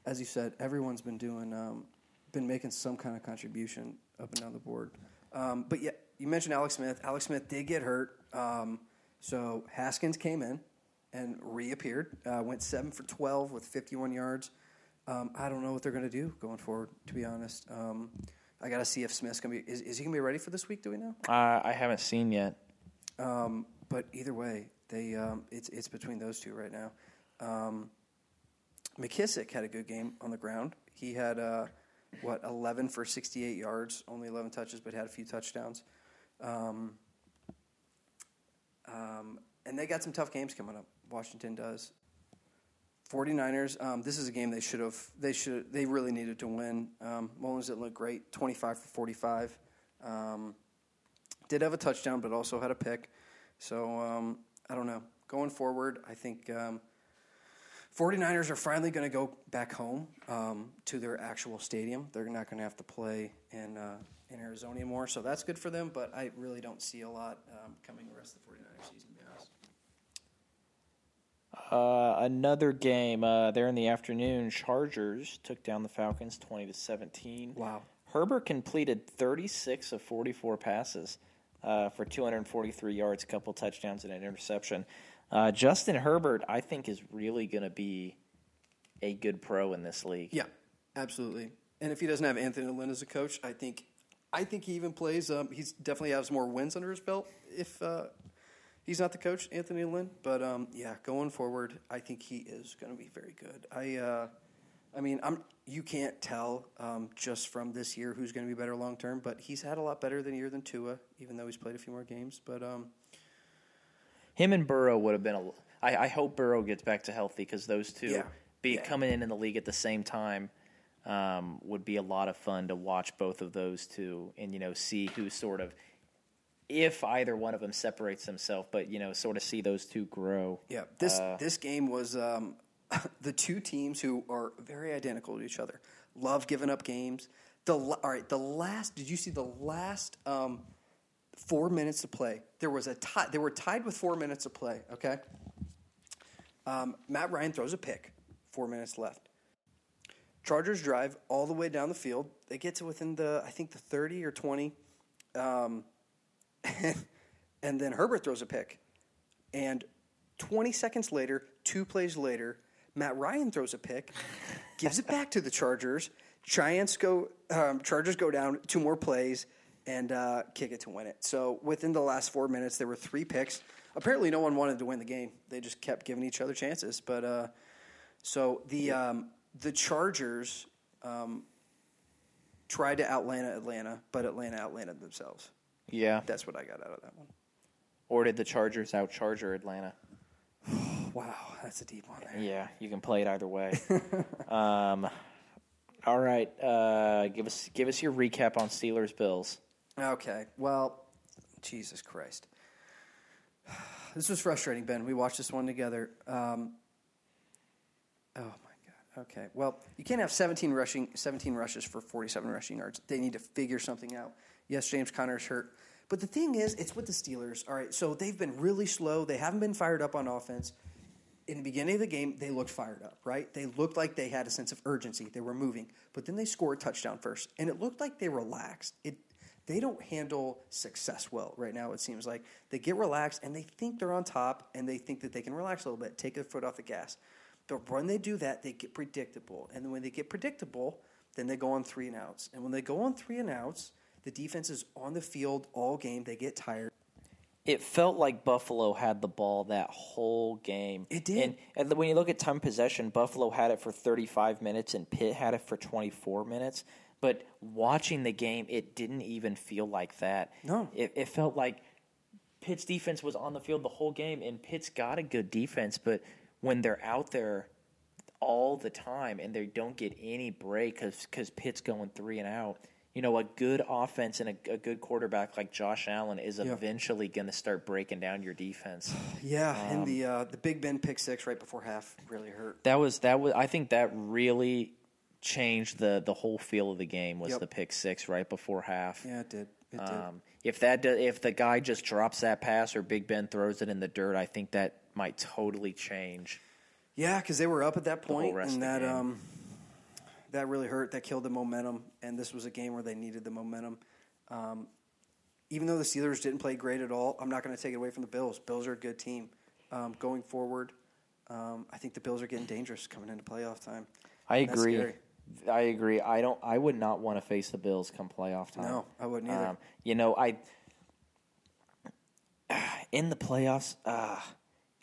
as you said, everyone's been doing, um, been making some kind of contribution up and down the board. Um, but yeah, you mentioned Alex Smith. Alex Smith did get hurt, um, so Haskins came in and reappeared. Uh, went seven for twelve with fifty-one yards. Um, I don't know what they're going to do going forward. To be honest, um, I got to see if Smith's going to be. Is, is he going to be ready for this week? Do we know? Uh, I haven't seen yet. Um, but either way, they um, it's it's between those two right now. Um, McKissic had a good game on the ground. He had uh, what eleven for sixty eight yards, only eleven touches, but had a few touchdowns. Um, um, and they got some tough games coming up. Washington does. 49ers, um, this is a game they should have, they should, they really needed to win. Um, Mullens didn't look great, 25 for 45. Um, did have a touchdown, but also had a pick. So um, I don't know. Going forward, I think um, 49ers are finally going to go back home um, to their actual stadium. They're not going to have to play in uh, in Arizona anymore, so that's good for them. But I really don't see a lot um, coming the rest of the 49ers season. To be honest. Uh, another game uh, there in the afternoon. Chargers took down the Falcons twenty to seventeen. Wow. Herbert completed thirty six of forty four passes uh, for two hundred forty three yards, a couple touchdowns, and an interception. Uh, Justin Herbert, I think, is really going to be a good pro in this league. Yeah, absolutely. And if he doesn't have Anthony Lynn as a coach, I think I think he even plays. Um, he's definitely has more wins under his belt if uh, he's not the coach, Anthony Lynn. But um, yeah, going forward, I think he is going to be very good. I, uh, I mean, I'm you can't tell um, just from this year who's going to be better long term, but he's had a lot better than year than Tua, even though he's played a few more games. But um, Him and Burrow would have been a. I, I hope Burrow gets back to healthy because those two Yeah. be coming in in the league at the same time um, would be a lot of fun to watch both of those two and you know see who sort of if either one of them separates himself, but you know sort of see those two grow. Yeah, this this game was um, the two teams who are very identical to each other. Love giving up games. The all right, the last. Did you see the last um, four minutes to play? There was a tie. They were tied with four minutes to play. Okay. Um, Matt Ryan throws a pick. Four minutes left. Chargers drive all the way down the field. They get to within the I think the thirty or twenty, um, and then Herbert throws a pick. And 20 seconds later, two plays later, Matt Ryan throws a pick, gives it back to the Chargers. Giants go, um, Chargers go down two more plays and uh, kick it to win it. So within the last four minutes, there were three picks. Apparently, no one wanted to win the game. They just kept giving each other chances. But uh, so the um, the Chargers um, tried to outlana Atlanta, but Atlanta outlanded themselves. Yeah, That's what I got out of that one. or did the Chargers out Charger Atlanta? Wow, that's a deep one there. Yeah, you can play it either way. um, all right, uh, give us give us your recap on Steelers Bills. Okay. Well, Jesus Christ. This was frustrating, Ben. We watched this one together. Um, oh my God. Okay. Well, you can't have 17 rushing, 17 rushes for 47 rushing yards. They need to figure something out. Yes, James Conner's hurt, but the thing is, it's with the Steelers. All right. So they've been really slow. They haven't been fired up on offense. in the beginning of the game, they looked fired up, right? They looked like they had a sense of urgency. They were moving, but then they scored a touchdown first, and it looked like they relaxed. It they don't handle success well right now. It seems like they get relaxed and they think they're on top, and they think that they can relax a little bit, take their foot off the gas. But when they do that, they get predictable, and when they get predictable, then they go on three and outs. And when they go on three and outs, the defense is on the field all game. They get tired. it felt like Buffalo had the ball that whole game. It did. And, and when you look at time possession, Buffalo had it for 35 minutes and Pitt had it for 24 minutes. But watching the game, it didn't even feel like that. No. It, it felt like Pitt's defense was on the field the whole game, and Pitt's got a good defense, but when they're out there all the time and they don't get any break because Pitt's going three and out, you know, a good offense and a, a good quarterback like Josh Allen is Yeah. eventually going to start breaking down your defense. Yeah, and the uh, the Big Ben pick six right before half really hurt. That was that was I think that really changed the the whole feel of the game was Yep. the pick six right before half. Yeah, it did. It did. Um, if that if the guy just drops that pass or Big Ben throws it in the dirt, I think that might totally change. Yeah, because they were up at that point, and that um, that really hurt. That killed the momentum, and this was a game where they needed the momentum. Um, even though the Steelers didn't play great at all, I'm not going to take it away from the Bills. Bills are a good team um, going forward. Um, I think the Bills are getting dangerous coming into playoff time. I agree. scary. I agree. I don't. I would not want to face the Bills come playoff time. No, I wouldn't either. Um, you know, I in the playoffs. Uh,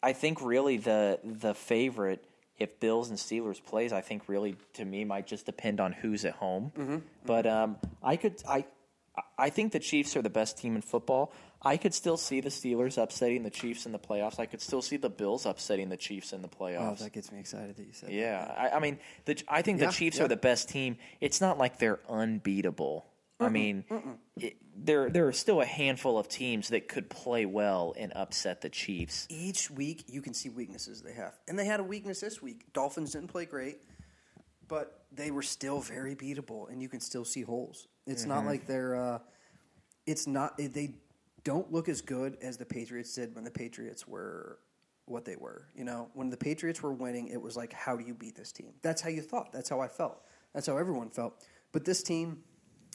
I think really the the favorite, if Bills and Steelers plays, I think really to me might just depend on who's at home. Mm-hmm. But um, I could I I think the Chiefs are the best team in football. I could still see the Steelers upsetting the Chiefs in the playoffs. I could still see the Bills upsetting the Chiefs in the Oh, playoffs. that gets me excited that you said. that. Yeah, I, I mean, the, I think Yeah, the Chiefs yeah. are the best team. It's not like they're unbeatable. I mean, it, there there are still a handful of teams that could play well and upset the Chiefs. Each week, you can see weaknesses they have, and they had a weakness this week. Dolphins didn't play great, but they were still very beatable, and you can still see holes. It's not like they're. Uh, it's not. They don't look as good as the Patriots did when the Patriots were what they were. You know, when the Patriots were winning, it was like, how do you beat this team? That's how you thought. That's how I felt. That's how everyone felt. But this team,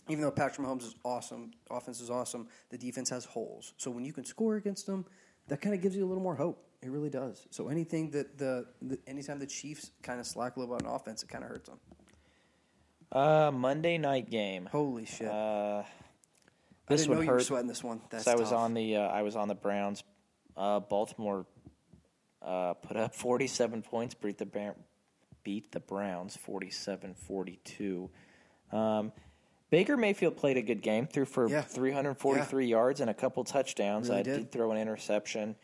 even though Patrick Mahomes is awesome, offense is awesome, the defense has holes. So when you can score against them, that kind of gives you a little more hope. It really does. So anything that the, the anytime the Chiefs kind of slack a little bit on offense, it kind of hurts them. Uh, Monday night game. Holy shit! Uh, this didn't know would you were hurt. sweating this one. That's So I was tough. on the uh, I was on the Browns. Uh, Baltimore uh, put up 47 points, beat the beat the Browns 47-42. Um, Baker Mayfield played a good game, threw for Yeah. 343 yards and a couple touchdowns. Really I did. did throw an interception.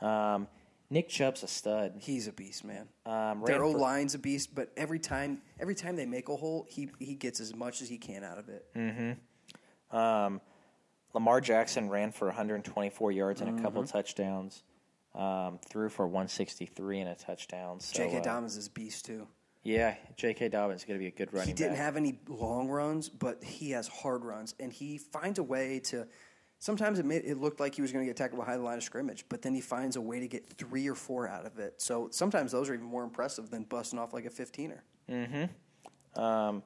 Um, Nick Chubb's a stud. He's a beast, man. Um, Their O line's a beast, but every time every time they make a hole, he he gets as much as he can out of it. Mhm. Um, Lamar Jackson ran for 124 yards and a couple Mm-hmm. touchdowns. Um, threw for 163 and a touchdown. So, J.K. uh, Dobbins is beast too. Yeah, J.K. Dobbins is going to be a good running He didn't back. have any long runs, but he has hard runs, and he finds a way to. Sometimes it made, it looked like he was going to get tackled behind the line of scrimmage, but then he finds a way to get three or four out of it. So sometimes those are even more impressive than busting off like a fifteener. Mm-hmm. Um,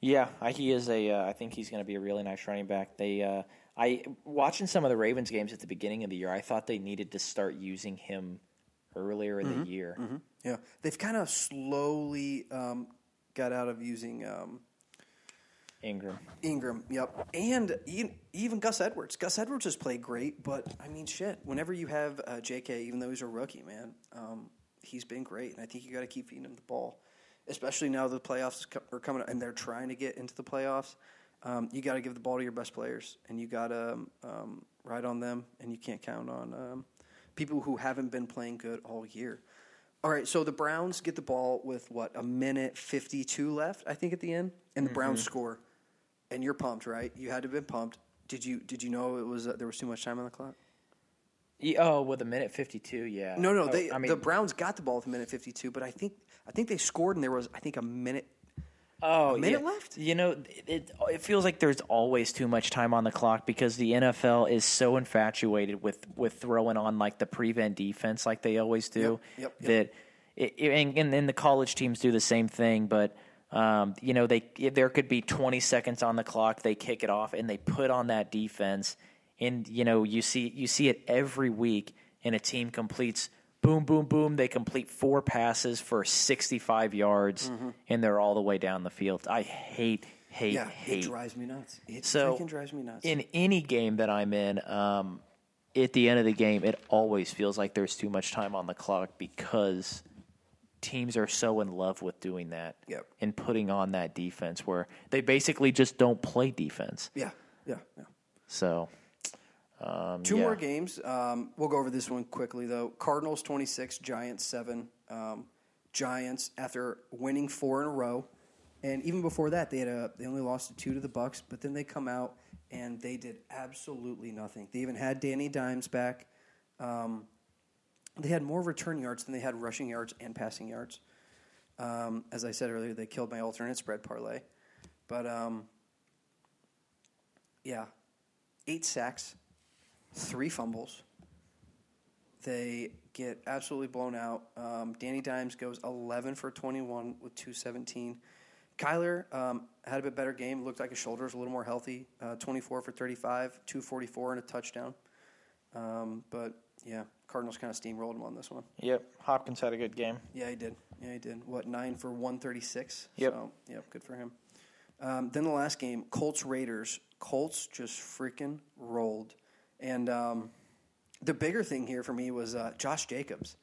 yeah, I, he is a. Uh, I think he's going to be a really nice running back. They, uh, I watching some of the Ravens games at the beginning of the year. I thought they needed to start using him earlier in the year. Yeah, they've kind of slowly um, got out of using um, Ingram. Ingram. Yep, and even Gus Edwards. Gus Edwards has played great, but I mean, shit. Whenever you have uh, J.K., even though he's a rookie, man, um, he's been great, and I think you got to keep feeding him the ball, especially now the playoffs are coming, and they're trying to get into the playoffs. Um, you got to give the ball to your best players, and you got to um, um, ride on them, and you can't count on um, people who haven't been playing good all year. All right, so the Browns get the ball with what a minute fifty-two left, I think, at the end, and the Browns score, and you're pumped, right? You had to have been pumped. Did you Did you know it was uh, there was too much time on the clock? Ye- oh, with a minute fifty-two, yeah. No, no, Oh, they I mean, the Browns got the ball with a minute fifty-two, but I think I think they scored, and there was I think a minute Oh, a minute yeah. left. You know, it, it feels like there's always too much time on the clock because the NFL is so infatuated with with throwing on like the prevent defense, like they always do. Yep, yep. That it, it- and, and and the college teams do the same thing, but. Um, you know, they there could be 20 seconds on the clock. They kick it off and they put on that defense, and you know you see you see it every week. And a team completes boom, boom, boom. They complete four passes for 65 yards, Mm-hmm. and they're all the way down the field. I hate, hate, Yeah, hate. it drives me nuts. It so freaking drives me nuts. in any game that I'm in, um, at the end of the game, it always feels like there's too much time on the clock because teams are so in love with doing that Yep. and putting on that defense where they basically just don't play defense. yeah, yeah, yeah. So, um, Two yeah. more games. Um, we'll go over this one quickly, though. Cardinals 26, Giants 7. Um, Giants, after winning four in a row, and even before that, they had a they only lost to two to the Bucs, but then they come out and they did absolutely nothing. They even had Danny Dimes back. Um, they had more return yards than they had rushing yards and passing yards. Um, as I said earlier, they killed my alternate spread parlay, but um, yeah, eight sacks, three fumbles. They get absolutely blown out. Um, Danny Dimes goes 11 for 21 with 217. Kyler um, had a bit better game. Looked like his shoulder was a little more healthy. Uh, 24 for 35, 244 and a touchdown. Um, but yeah, Cardinals kind of steamrolled him on this one. Yep, Hopkins had a good game. Yeah, he did. Yeah, he did. What nine for 136? Yep. So, yep, good for him. Um, then the last game, Colts Raiders. Colts just freaking rolled, and um, the bigger thing here for me was uh, Josh Jacobs,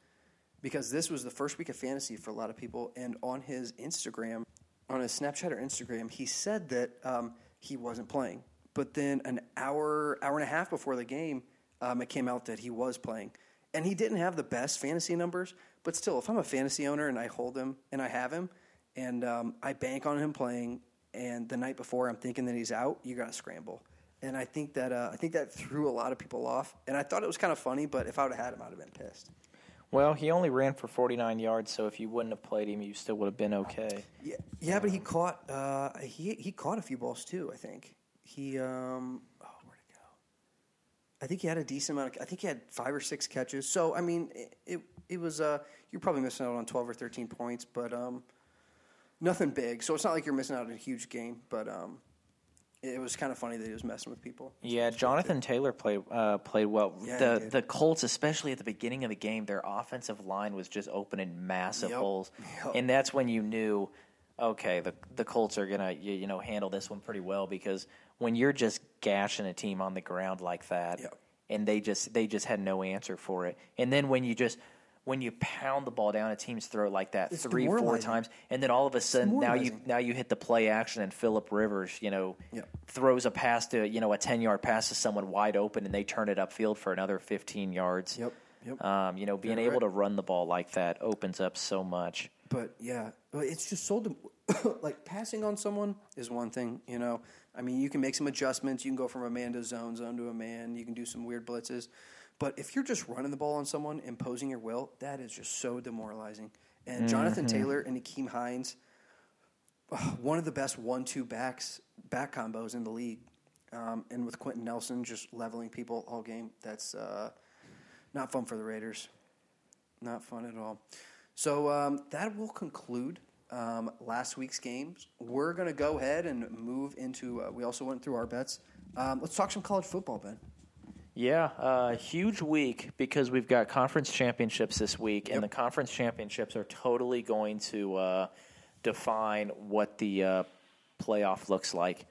because this was the first week of fantasy for a lot of people, and on his Instagram, on his Snapchat or Instagram, he said that um, he wasn't playing, but then an hour, hour and a half before the game, um, it came out that he was playing, and he didn't have the best fantasy numbers, but still, if I'm a fantasy owner and I hold him and I have him, and um, I bank on him playing, and the night before I'm thinking that he's out, you got to scramble. And I think that uh, I think that threw a lot of people off. And I thought it was kind of funny, but if I would have had him, I'd have been pissed. Well, he only ran for 49 yards, so if you wouldn't have played him, you still would have been okay. Yeah, yeah, but he caught uh, he he caught a few balls too. I think he um oh where'd it go? I think he had a decent amount. Of, I think he had five or six catches. So I mean, it it, it was uh you're probably missing out on twelve or thirteen points, but um nothing big. So it's not like you're missing out on a huge game, but um it was kind of funny that he was messing with people. Yeah, Jonathan Taylor played uh, played well. Yeah, the the Colts, especially at the beginning of the game, their offensive line was just opening massive Yep. holes, Yep. and that's when you knew, okay, the the Colts are gonna you, you know handle this one pretty well because when you're just gashing a team on the ground like that, Yep. and they just they just had no answer for it, and then when you just when you pound the ball down a team's throat like that It's three four times, and then all of a sudden now you now you hit the play action and Philip Rivers, you know, throws a pass to you know a ten yard pass to someone wide open, and they turn it upfield for another fifteen yards. Yep, yep. Um, you know, being able right. to run the ball like that opens up so much. But yeah, but it's just so dem- like passing on someone is one thing, you know. I mean, you can make some adjustments. You can go from a man to zone, zone to a man. You can do some weird blitzes. But if you're just running the ball on someone, imposing your will, that is just so demoralizing. And Jonathan Taylor and Nyheim Hines, oh, one of the best one-two backs back combos in the league. Um, and with Quenton Nelson just leveling people all game, that's uh, not fun for the Raiders. Not fun at all. So um, that will conclude um, last week's games. We're going to go ahead and move into. Uh, we also went through our bets. Um, let's talk some college football, Ben. Yeah, uh, huge week because we've got conference championships this week, Yep. and the conference championships are totally going to uh, define what the uh, playoff looks like,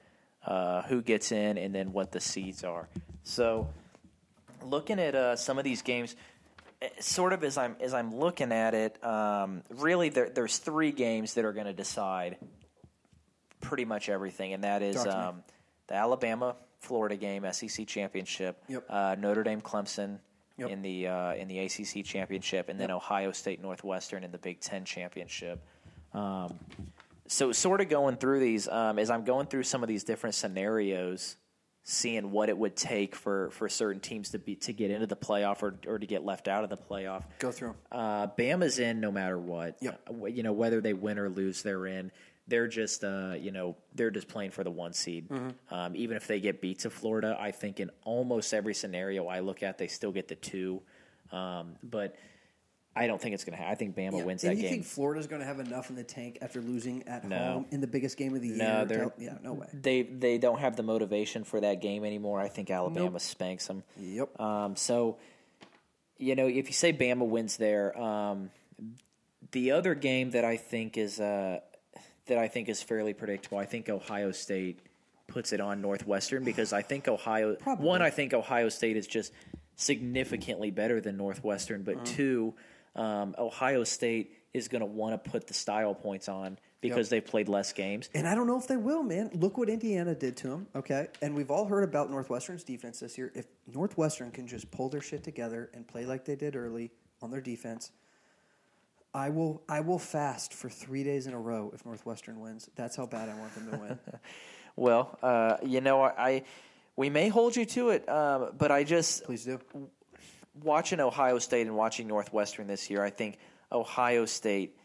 uh, who gets in, and then what the seeds are. So, looking at uh, some of these games, eh, sort of as I'm as I'm looking at it, um, really there, there's three games that are going to decide pretty much everything, and that is Talk to me. um, the Alabama Florida game, SEC championship, Yep. uh, Notre Dame Clemson Yep. in the uh, in the ACC championship, and then Ohio State Northwestern in the Big Ten championship. Um, so, sort of going through these um, as I'm going through some of these different scenarios, seeing what it would take for, for certain teams to be to get into the playoff or, or to get left out of the playoff. Go through. Uh, Bama's in no matter what. Yep. Uh, You know whether they win or lose, they're in. They're just uh, you know they're just playing for the one seed. Um, even if they get beat to Florida, I think in almost every scenario I look at, they still get the two. Um, but I don't think it's going to happen. I think Bama Yeah. wins and that you game. You think Florida's going to have enough in the tank after losing at No. home in the biggest game of the No, year? they're- to- yeah, no way. They they don't have the motivation for that game anymore. I think Alabama spanks them. Yep. Um, so, you know, if you say Bama wins there, um, the other game that I think is uh, that I think is fairly predictable, I think Ohio State puts it on Northwestern because I think Ohio Probably. one, I think Ohio State is just significantly better than Northwestern, but two, um, Ohio State is going to want to put the style points on because they've played less games. And I don't know if they will, man. Look what Indiana did to them, okay? And we've all heard about Northwestern's defense this year. If Northwestern can just pull their shit together and play like they did early on their defense, I will I will fast for 3 days in a row if Northwestern wins. That's how bad I want them to win. Well, uh, you know, I, I we may hold you to it, um, but I just Please do. watching Ohio State and watching Northwestern this year, I think Ohio State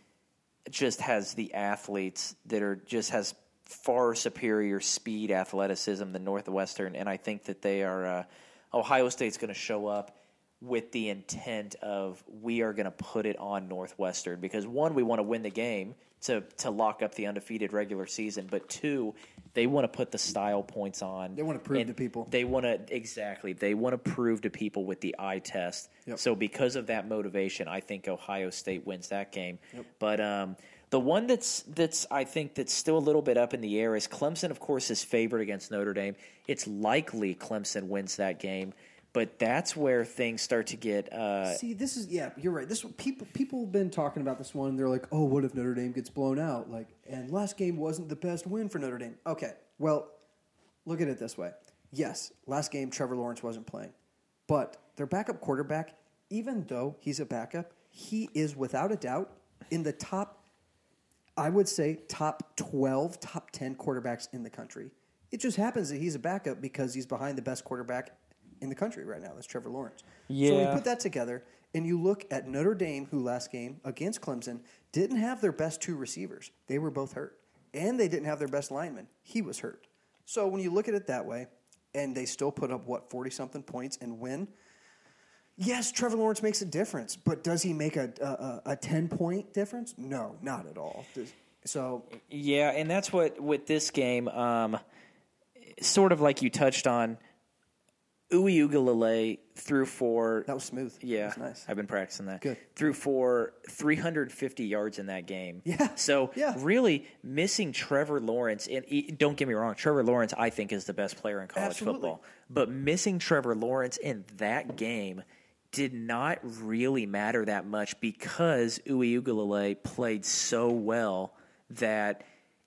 just has the athletes that are just has far superior speed, athleticism than Northwestern, and I think that they are. Uh, Ohio State's going to show up with the intent of we are going to put it on Northwestern because one, we want to win the game to to lock up the undefeated regular season, but two, they want to put the style points on. They wanna prove and to people. They want to exactly. They want to prove to people with the eye test. Yep. So because of that motivation, I think Ohio State wins that game. But um, the one that's that's I think that's still a little bit up in the air is Clemson. Of course, is favored against Notre Dame. It's likely Clemson wins that game. But that's where things start to get. Uh, See, this is yeah, you're right. This people people have been talking about this one. They're like, "Oh, what if Notre Dame gets blown out?" Like, and last game wasn't the best win for Notre Dame. Okay, well, look at it this way. Yes, last game Trevor Lawrence wasn't playing, but their backup quarterback, even though he's a backup, he is without a doubt in the top. I would say top twelve, top ten quarterbacks in the country. It just happens that he's a backup because he's behind the best quarterback in the country right now. That's Trevor Lawrence. Yeah. So when you put that together and you look at Notre Dame, who last game against Clemson didn't have their best two receivers. They were both hurt. And they didn't have their best lineman. He was hurt. So when you look at it that way, and they still put up, what, 40 something points and win, yes, Trevor Lawrence makes a difference. But does he make a, a, a 10 point difference? No, not at all. Does- So Yeah, and that's what with this game, um, sort of like you touched on. Uiagalelei threw for that was smooth. yeah, That was nice. I've been practicing that. Good. Threw for 350 yards in that game. Yeah, So yeah. really missing Trevor Lawrence, and don't get me wrong, Trevor Lawrence I think is the best player in college Absolutely. football. But missing Trevor Lawrence in that game did not really matter that much because Uiagalelei played so well that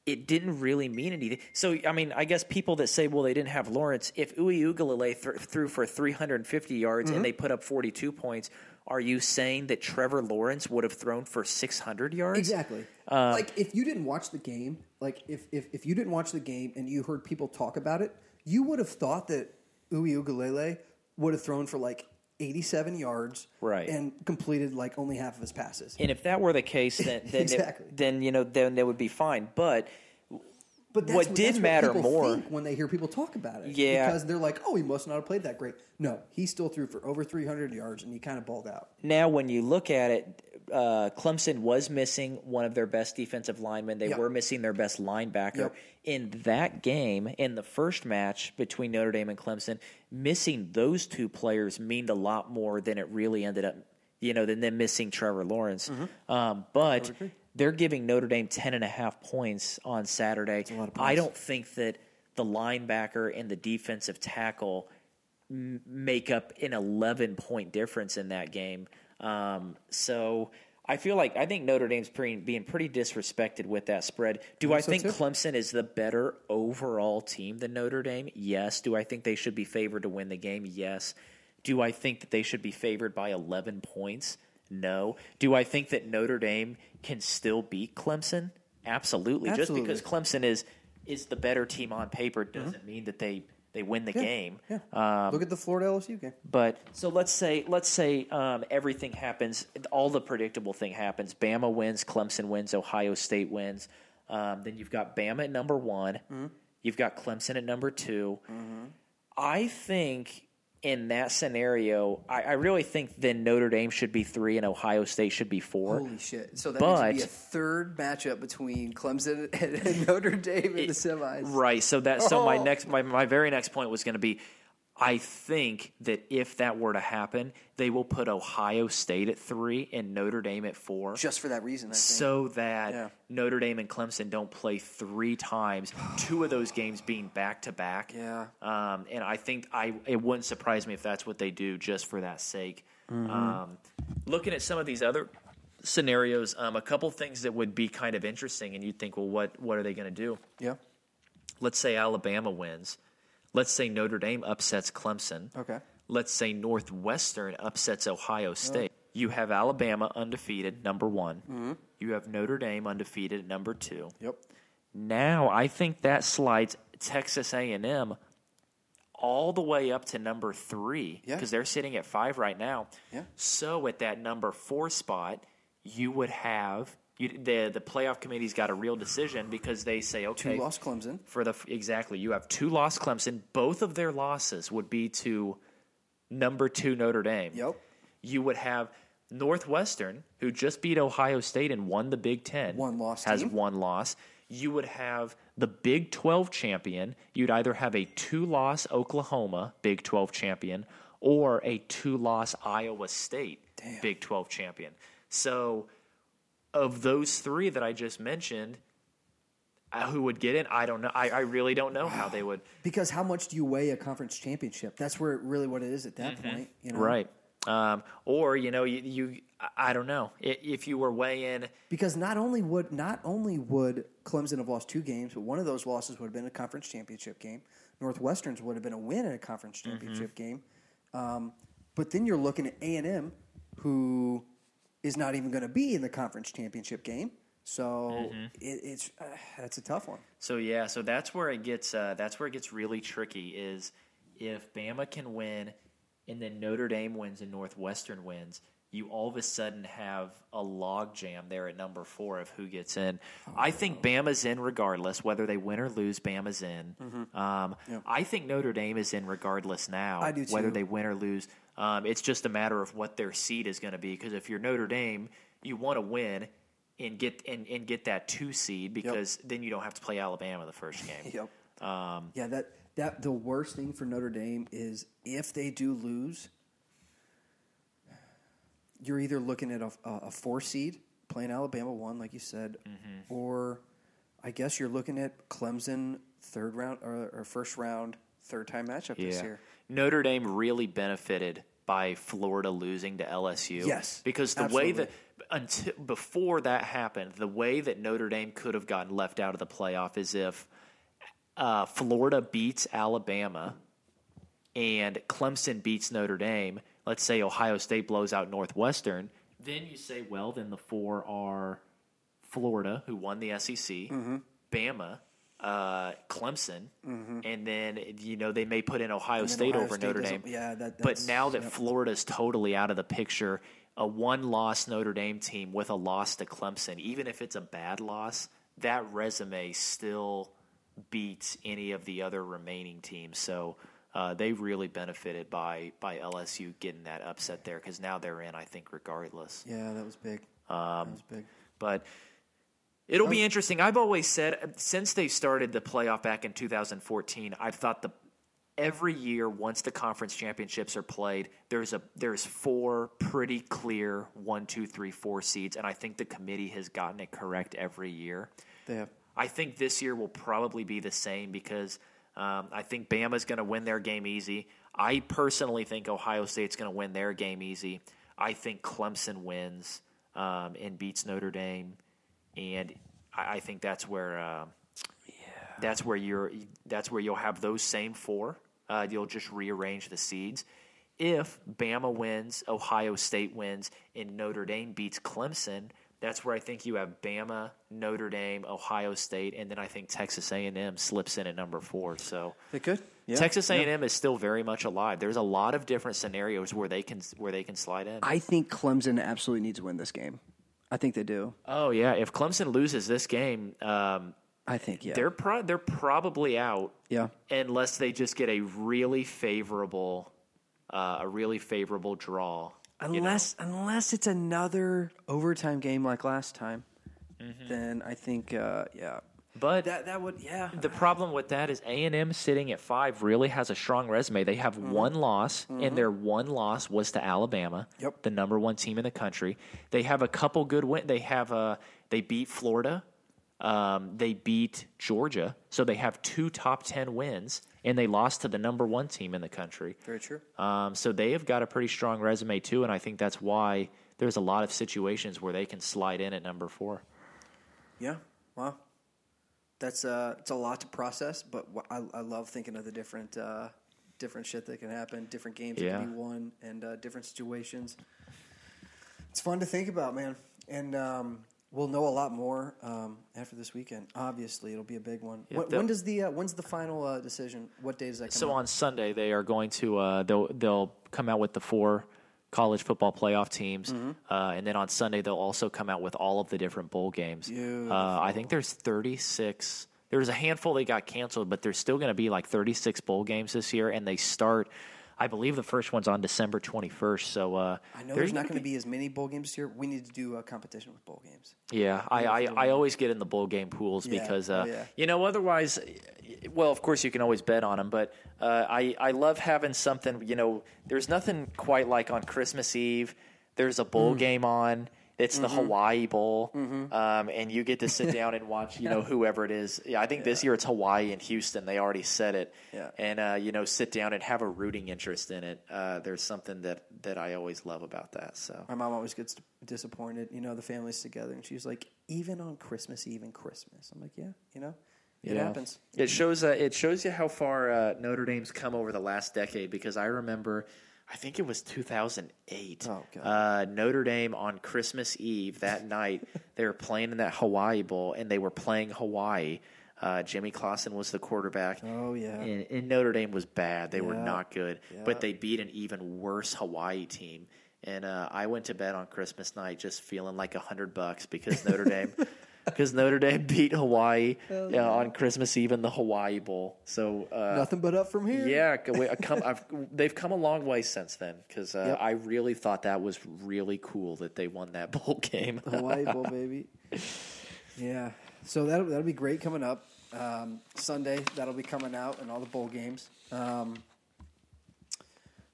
it didn't really mean anything. So, I mean, I guess people that say, well, they didn't have Lawrence, if Uiagalelei th- threw for 350 yards Mm-hmm. and they put up 42 points, are you saying that Trevor Lawrence would have thrown for 600 yards? Exactly. Uh, like if you didn't watch the game, like if, if if you didn't watch the game and you heard people talk about it, you would have thought that Uiagalelei would have thrown for like 87 yards, Right. and completed like only half of his passes. And if that were the case, then then, Exactly. it, then you know then that would be fine. But But that's what did matter people more- think when they hear people talk about it, Yeah. because they're like, "Oh, he must not have played that great." No, he still threw for over 300 yards, and he kind of balled out. now when you look at it, uh, Clemson was missing one of their best defensive linemen. They Yeah. were missing their best linebacker. Yep. In that game, in the first match between Notre Dame and Clemson, missing those two players meant a lot more than it really ended up, you know, than them missing Trevor Lawrence. Mm-hmm. Um, but they're giving Notre Dame 10 and a half points on Saturday. of I don't think that the linebacker and the defensive tackle m- make up an 11 point difference in that game. Um, so I feel like I think Notre Dame's pretty, being pretty disrespected with that spread. Do I think think so. Clemson is the better overall team than Notre Dame? Yes. Do I think they should be favored to win the game? Yes. Do I think that they should be favored by 11 points? No. Do I think that Notre Dame can still beat Clemson? Absolutely. Just because Clemson is is the better team on paper doesn't mean that they they win the game. Yeah. Um, Look at the Florida LSU game. but so let's say let's say um, everything happens, all the predictable thing happens. Bama wins, Clemson wins, Ohio State wins. Um, then you've got Bama at number one. Mm-hmm. You've got Clemson at number 2 I think in that scenario, I, I really think then Notre Dame should be three and Ohio State should be four. Holy shit! So that it'd be a third matchup between Clemson and, and Notre Dame in the semis. Right. So that so my Oh. next my, my very next point was going to be I think that if that were to happen, they will put Ohio State at 3 and Notre Dame at 4 Just for that reason, I think. so that Yeah. Notre Dame and Clemson don't play 3 times, two of those games being back to back. Yeah. Um, and I think I it wouldn't surprise me if that's what they do just for that sake. Um, looking at some of these other scenarios, um, a couple things that would be kind of interesting, and you'd think, well, what what are they going to do? yeah. Let's say Alabama wins. Let's say Notre Dame upsets Clemson. Okay. Let's say Northwestern upsets Ohio State. You have Alabama undefeated, number one. Mm-hmm. You have Notre Dame undefeated, number two. Yep. Now I think that slides Texas A&M all the way up to number three Yeah. because they're sitting at five right now. Yeah. So at that number four spot, you would have you, the the playoff committee's got a real decision because they say okay, Two lost Clemson. for the exactly you have two lost Clemson. Both of their losses would be to number two Notre Dame. Yep. You would have Northwestern, who just beat Ohio State and won the Big Ten, One loss has team. one loss. You would have the Big Twelve champion. You'd either have a two-loss Oklahoma Big Twelve champion or a two-loss Iowa State Damn. Big Twelve champion. So, of those three that I just mentioned, uh, who would get in? I don't know. I, I really don't know how they would. Because how much do you weigh a conference championship? That's where really what it is at that point. You know? Mm-hmm. Right. Um, or you know, you, you I- don't know if you were weighing. Because not only would not only would Clemson have lost two games, but one of those losses would have been a conference championship game. Northwestern's would have been a win in a conference Mm-hmm. championship game. Um, but then you're looking at A and M, who is not even going to be in the conference championship game. So Mm-hmm. it, it's uh, that's a tough one. So yeah, so that's where it gets. Uh, that's where it gets really tricky. Is if Bama can win, and then Notre Dame wins and Northwestern wins, you all of a sudden have a log jam there at number four of who gets in. I think Bama's in regardless, whether they win or lose. Bama's in. Um, I think Notre Dame is in regardless now, I do whether they win or lose. Um, it's just a matter of what their seed is going to be. Because if you're Notre Dame, you want to win and get and, and get that two seed because then you don't have to play Alabama the first game. Yep. Um, Yeah, that that the worst thing for Notre Dame is if they do lose, you're either looking at a, a, four seed playing Alabama one, like you said, Mm-hmm. or I guess you're looking at Clemson third round or, or first round third time matchup this year. Notre Dame really benefited by Florida losing to LSU. Yes, because the absolutely. way that until before that happened, the way that Notre Dame could have gotten left out of the playoff is if uh, Florida beats Alabama and Clemson beats Notre Dame. Let's say Ohio State blows out Northwestern. Then you say, well, then the four are Florida, who won the SEC, Mm-hmm. Bama, uh, Clemson, and then you know they may put in Ohio State Ohio over State Notre Dame. yeah, that- but now that yep. Florida's totally out of the picture, a one-loss Notre Dame team with a loss to Clemson, even if it's a bad loss, that resume still beats any of the other remaining teams. So. Uh, they really benefited by by LSU getting that upset there because now they're in. I think regardless. Yeah, that was big. Um, that was big. But it'll be interesting. I've always said since they started the playoff back in 2014, I've thought the every year once the conference championships are played, there's a there's four pretty clear one, two, three, four seeds, and I think the committee has gotten it correct every year. They have. I think this year will probably be the same because um, I think Bama's going to win their game easy. I personally think Ohio State's going to win their game easy. I think Clemson wins um, and beats Notre Dame, and I, I think that's where uh, that's where you're that's where you'll have those same four. Uh, you'll just rearrange the seeds. If Bama wins, Ohio State wins, and Notre Dame beats Clemson, that's where I think you have Bama, Notre Dame, Ohio State, and then I think Texas A&M slips in at number four. So They could. Yeah. Texas A&M is still very much alive. There's a lot of different scenarios where they can where they can slide in. I think Clemson absolutely needs to win this game. I think they do. Oh yeah, if Clemson loses this game, um, I think yeah. they're pro- they're probably out yeah. unless they just get a really favorable uh, a really favorable draw. You know? Unless unless it's another overtime game like last time, then I think uh, yeah. but That that would yeah. the problem with that is A and M sitting at five really has a strong resume. They have one loss, and their one loss was to Alabama, Yep. the number one team in the country. They have a couple good win. They have a they beat Florida, um, they beat Georgia, so they have two top ten wins, and they lost to the number one team in the country. Very true. Um, so they have got a pretty strong resume too, and I think that's why there's a lot of situations where they can slide in at number four. Yeah. Wow. That's uh, it's a lot to process, but I, I love thinking of the different uh, different shit that can happen, different games that can be won, and uh, different situations. It's fun to think about, man, and um, we'll know a lot more um, after this weekend. Obviously, it'll be a big one. When, when does the uh, when's the final uh, decision? What day does that come? So out? on Sunday they are going to uh, they'll they'll come out with the four college football playoff teams, Mm-hmm. uh, and then on Sunday they'll also come out with all of the different bowl games. Uh, I think there's 36. There's a handful that got canceled, but there's still going to be like 36 bowl games this year, and they start. I believe the first one's on December 21st. So uh, I know there's not going to be as many bowl games this year. We need to do a competition with bowl games. Yeah, I, I, I always get in the bowl game pools Yeah, because oh, uh, yeah. you know otherwise, well, of course you can always bet on them, but uh, I I love having something. You know, there's nothing quite like on Christmas Eve. There's a bowl Mm. game on. It's the Mm-hmm. Hawaii Bowl, um, and you get to sit down and watch. You know, whoever it is. Yeah, I think this year it's Hawaii and Houston. They already said it. Yeah. and uh, you know, sit down and have a rooting interest in it. Uh, there's something that that I always love about that. So. My mom always gets disappointed. You know, the family's together, and she's like, even on Christmas Eve and Christmas. I'm like, yeah, you know, it Yeah. happens. It shows uh, it shows you how far uh, Notre Dame's come over the last decade because I remember, I think it was 2008. Oh, God. Uh, Notre Dame on Christmas Eve that night they were playing in that Hawaii Bowl and they were playing Hawaii. Uh, Jimmy Clausen was the quarterback. Oh, yeah. and, and Notre Dame was bad. They were not good, Yeah. but they beat an even worse Hawaii team. And uh, I went to bed on Christmas night just feeling like a hundred bucks because Notre Dame, because Notre Dame beat Hawaii uh, on Christmas Eve in the Hawaii Bowl. So uh, Nothing but up from here. yeah, I come, I've, they've come a long way since then because uh, Yep. I really thought that was really cool that they won that bowl game. Hawaii Bowl, baby. Yeah. So that'll that'll be great coming up um, Sunday. That'll be coming out and all the bowl games. Um,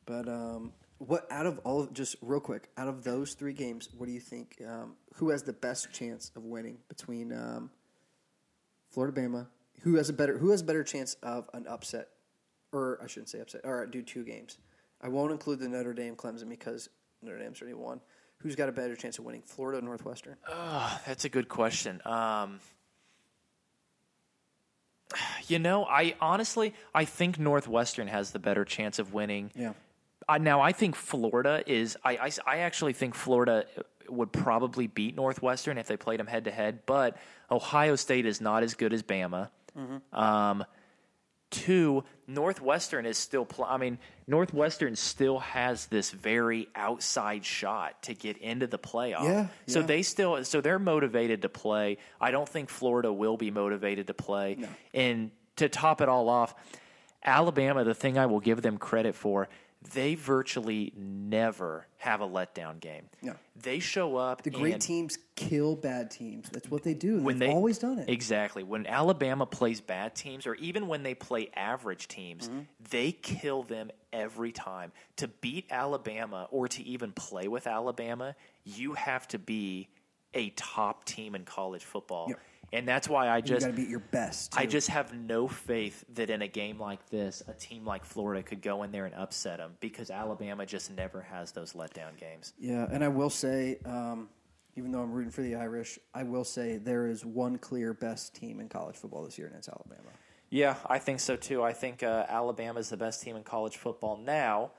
but um, what out of all just real quick out of those three games, what do you think? Um, who has the best chance of winning between um, Florida, Bama? Who has a better Who has a better chance of an upset? Or I shouldn't say upset. All right, do two games. I won't include the Notre Dame Clemson because Notre Dame's already won. Who's got a better chance of winning, Florida or Northwestern? Ah, That's a good question. Um, you know, I honestly, I think Northwestern has the better chance of winning. Yeah. Uh, now, I think Florida is. I, I, I actually think Florida would probably beat Northwestern if they played them head to head. But Ohio State is not as good as Bama. Um, two, Northwestern is still. Pl- I mean, Northwestern still has this very outside shot to get into the playoff. Yeah, So yeah. they still. So they're motivated to play. I don't think Florida will be motivated to play. And to top it all off, Alabama. The thing I will give them credit for. They virtually never have a letdown game. No. They show up. The great teams kill bad teams. That's what they do. When they've they always done it. Exactly. When Alabama plays bad teams, or even when they play average teams, Mm-hmm. they kill them every time. To beat Alabama or to even play with Alabama, you have to be a top team in college football. Yep. And that's why I just got to beat your best. I just have no faith that in a game like this, a team like Florida could go in there and upset them because Alabama just never has those letdown games. yeah, and I will say, um, even though I'm rooting for the Irish, I will say there is one clear best team in college football this year, and it's Alabama. Yeah, I think so too. I think uh, Alabama is the best team in college football now.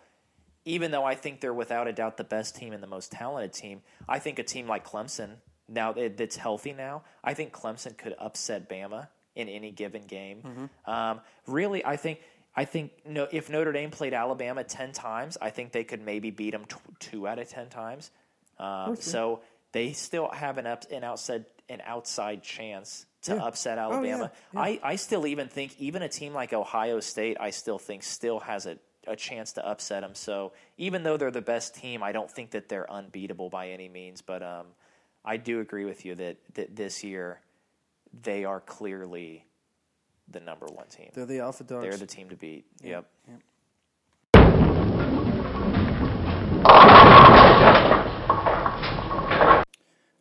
Even though I think they're without a doubt the best team and the most talented team, I think a team like Clemson now that- that's healthy now, I think Clemson could upset Bama in any given game. Um, really, I think I think no, if Notre Dame played Alabama ten times, I think they could maybe beat them tw- two out of ten times. Um, so they still have an up, an outside an outside chance to Yeah. upset Oh, yeah, Alabama. yeah. I, I still even think even a team like Ohio State, I still think still has a, a chance to upset them. So even though they're the best team, I don't think that they're unbeatable by any means. But um, I do agree with you that, that this year they are clearly the number one team. They're the alpha dogs. They're the team to beat. Yep.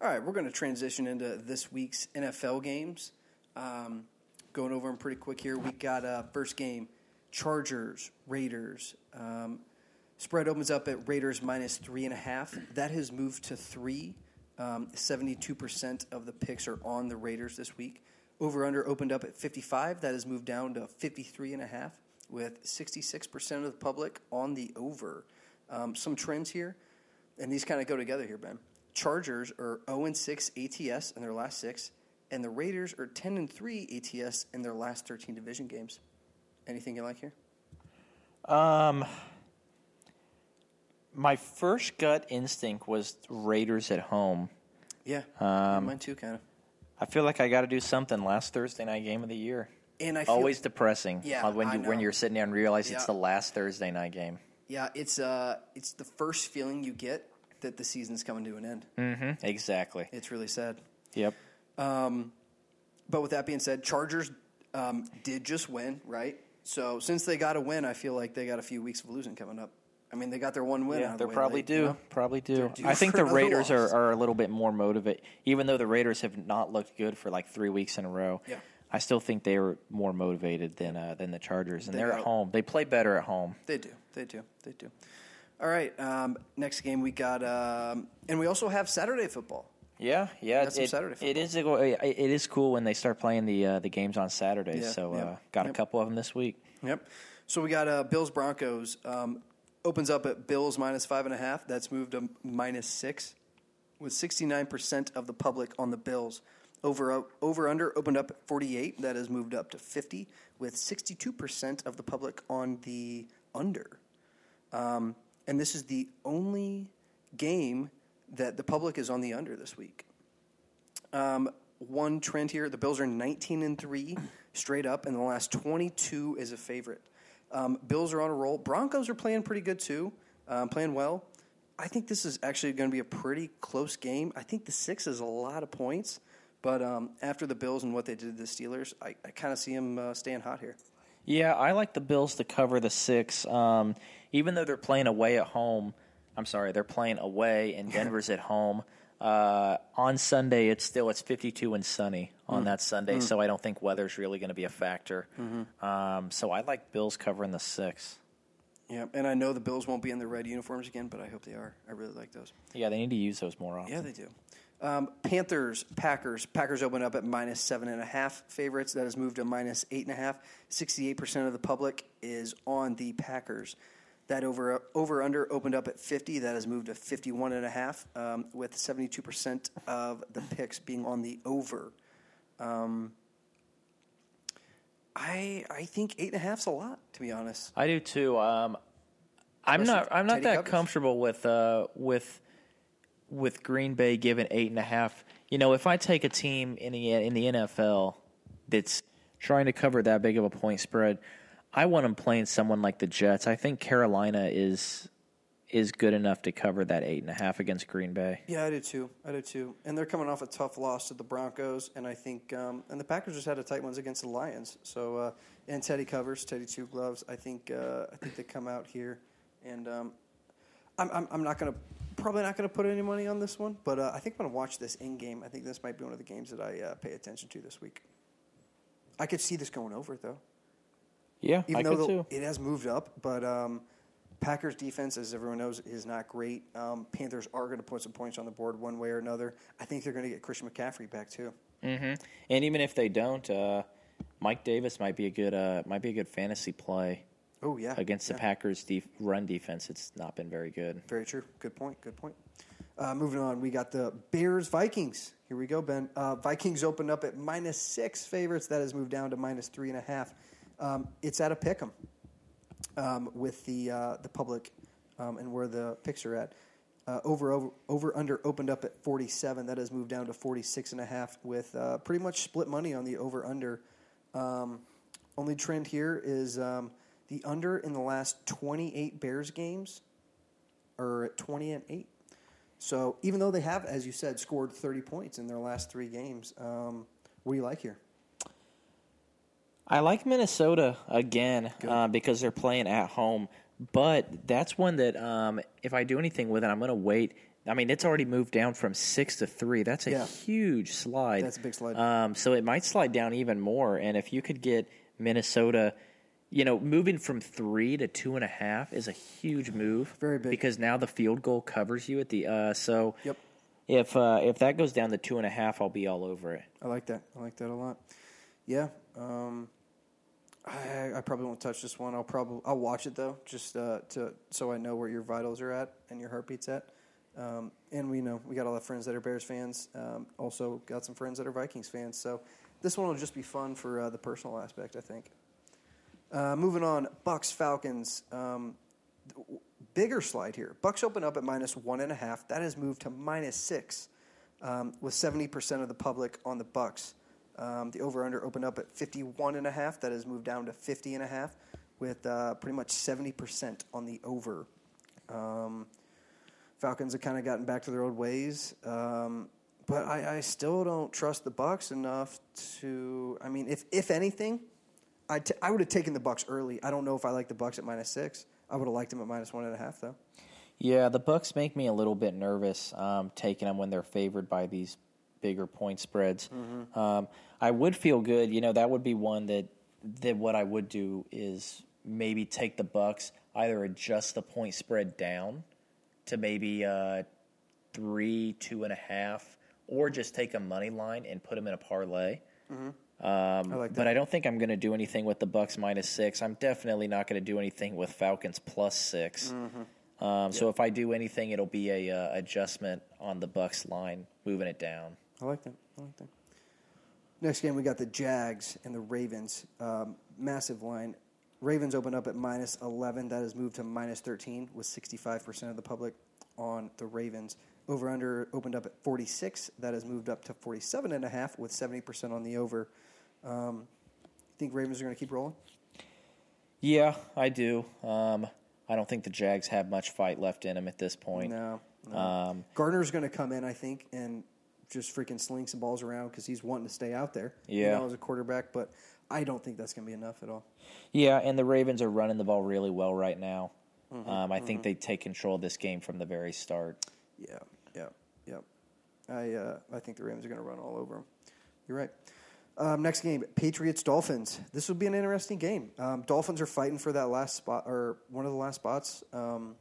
All right, we're going to transition into this week's NFL games. Um, going over them pretty quick here. We got uh, first game Chargers, Raiders. Um, spread opens up at Raiders minus three and a half. That has moved to three. Um, 72% of the picks are on the Raiders this week. Over under opened up at 55. That has moved down to 53 and a half with 66% of the public on the over. Um, some trends here, and these kind of go together here, Ben. Chargers are 0 and 6 ATS in their last six, and the Raiders are 10 and 3 ATS in their last 13 division games. Anything you like here? Um, my first gut instinct was Raiders at home. Yeah, yeah, mine too, kind of. I feel like I got to do something. Last Thursday night game of the year. And I feel, Always depressing. Yeah, when you when you're sitting there and realize it's the last Thursday night game. yeah, it's uh, it's the first feeling you get that the season's coming to an end. Mm-hmm. Exactly. It's really sad. Yep. Um, But with that being said, Chargers um, did just win, right? So since they got a win, I feel like they got a few weeks of losing coming up. I mean, they got their one win. Yeah, of they the way probably late, do. you know? Probably do. I think the Raiders are, loss. are a little bit more motivated, even though the Raiders have not looked good for like three weeks in a row. Yeah. I still think they are more motivated than uh, than the Chargers, and They they are at home. They play better at home. They do. They do. They do. All right. Um, next game we got, um, and we also have Saturday football. Yeah, yeah. It, it is it it is cool when they start playing the uh, the games on Saturdays. Yeah, so yep, uh, got yep. a couple of them this week. Yep. So we got uh, Bills Broncos. Um, opens up at Bills minus five and a half. That's moved to minus six, with sixty nine percent of the public on the Bills. Over over under opened up at forty eight. That has moved up to fifty, with sixty two percent of the public on the under. Um, and this is the only game that the public is on the under this week. Um, one trend here: the Bills are 19 and three straight up, and the last 22 is a favorite. Um, Bills are on a roll. Broncos are playing pretty good too, um, playing well. I think this is actually going to be a pretty close game. I think the six is a lot of points, but um, after the Bills and what they did to the Steelers, I, I kind of see them uh, staying hot here. Yeah, I like the Bills to cover the six. Um, even though they're playing away at home, I'm sorry, they're playing away and Denver's at home. Uh, on Sunday, it's still it's 52 and sunny on that Sunday, so I don't think weather's really going to be a factor. Um, so I like Bills covering the six. Yeah, and I know the Bills won't be in their red uniforms again, but I hope they are. I really like those. Yeah, they need to use those more often. Yeah, they do. Um, Panthers, Packers. Packers open up at minus seven and a half favorites. That has moved to minus eight and a half. Sixty-eight percent of the public is on the Packers. That over over under opened up at fifty. That has moved to fifty-one and a half, um, with seventy-two percent of the picks being on the over. Um, I I think eight and a half's a lot, to be honest. I do too. Um, I'm not. I'm not Teddy that covers. comfortable with uh, with with Green Bay giving eight and a half. You know, if I take a team in the in the NFL that's trying to cover that big of a point spread, I want them playing someone like the Jets. I think Carolina is is good enough to cover that eight and a half against Green Bay. Yeah, I do too. I do too. And they're coming off a tough loss to the Broncos, and I think um, and the Packers just had a tight ones against the Lions. So uh, and Teddy covers, Teddy two gloves. I think uh, I think they come out here, and um, I'm, I'm I'm not gonna probably not gonna put any money on this one, but uh, I think I'm gonna watch this in game. I think this might be one of the games that I uh, pay attention to this week. I could see this going over though. Yeah, Even I though could the, too. it has moved up, but um, Packers defense, as everyone knows, is not great. Um, Panthers are going to put some points on the board one way or another. I think they're going to get Christian McCaffrey back too. hmm And even if they don't, uh, Mike Davis might be a good uh, might be a good fantasy play Oh yeah, against the. Packers' def- run defense. It's not been very good. Very true. Good point. Good point. Uh, moving on, we got the Bears Vikings. Here we go, Ben. Uh, Vikings opened up at minus six favorites. That has moved down to minus three and a half. Um, it's at a pick 'em um, with the uh, the public um, and where the picks are at. Uh, over, over over under opened up at 47. That has moved down to 46 and a half with uh, pretty much split money on the over under. Um, only trend here is um, the under in the last 28 Bears games are at 20 and 8. So even though they have, as you said, scored 30 points in their last three games, um, what do you like here? I like Minnesota again uh, because they're playing at home, but that's one that um, if I do anything with it, I'm going to wait. I mean, it's already moved down from six to three. That's a Yeah. huge slide. That's a big slide. Um, so it might slide down even more. And if you could get Minnesota, you know, moving from three to two and a half is a huge move. Very big. because now the field goal covers you at the. Uh, so Yep. if uh, if that goes down to two and a half, I'll be all over it. I like that. I like that a lot. Yeah. Um, I, I probably won't touch this one. I'll probably I'll watch it though, just uh, to so I know where your vitals are at and your heartbeat's at. Um, and we know we got a lot of friends that are Bears fans. Um, also got some friends that are Vikings fans. So this one will just be fun for uh, the personal aspect, I think. Uh, moving on, Bucs Falcons. Um, bigger slide here. Bucs open up at minus one and a half. That has moved to minus six, um, with seventy percent of the public on the Bucs. Um, the over/under opened up at fifty-one and a half. That has moved down to fifty and a half, with uh, pretty much seventy percent on the over. Um, Falcons have kind of gotten back to their old ways, um, but I, I still don't trust the Bucs enough to. I mean, if if anything, I, t- I would have taken the Bucs early. I don't know if I like the Bucs at minus six. I would have liked them at minus one and a half though. Yeah, the Bucs make me a little bit nervous um, taking them when they're favored by these bigger point spreads. Um, I would feel good, you know, that would be one that that what I would do is maybe take the Bucs, either adjust the point spread down to maybe uh, three, two and a half, or just take a money line and put them in a parlay. Um, I like But. I don't think I'm going to do anything with the Bucs minus six. I'm definitely not going to do anything with Falcons plus 6 Mm-hmm. Um, So if I do anything, it'll be a uh, adjustment on the Bucs line, moving it down. I like that. I like that. Next game, we got the Jags and the Ravens. Um, massive line. Ravens open up at minus 11. That has moved to minus 13 with 65% of the public on the Ravens. Over under opened up at 46. That has moved up to 47.5 with 70% on the over. Um, think Ravens are going to keep rolling? Yeah, I do. Um, I don't think the Jags have much fight left in them at this point. No. no. Um, Gardner's going to come in, I think, and just freaking sling some balls around because he's wanting to stay out there. You Yeah. know, as a quarterback, but I don't think that's going to be enough at all. yeah, and the Ravens are running the ball really well right now. Mm-hmm, um, I think they take control of this game from the very start. Yeah, yeah, yeah. I uh, I think the Ravens are going to run all over them. You're right. Um, next game, Patriots Dolphins. This will be an interesting game. Um, Dolphins are fighting for that last spot or one of the last spots um,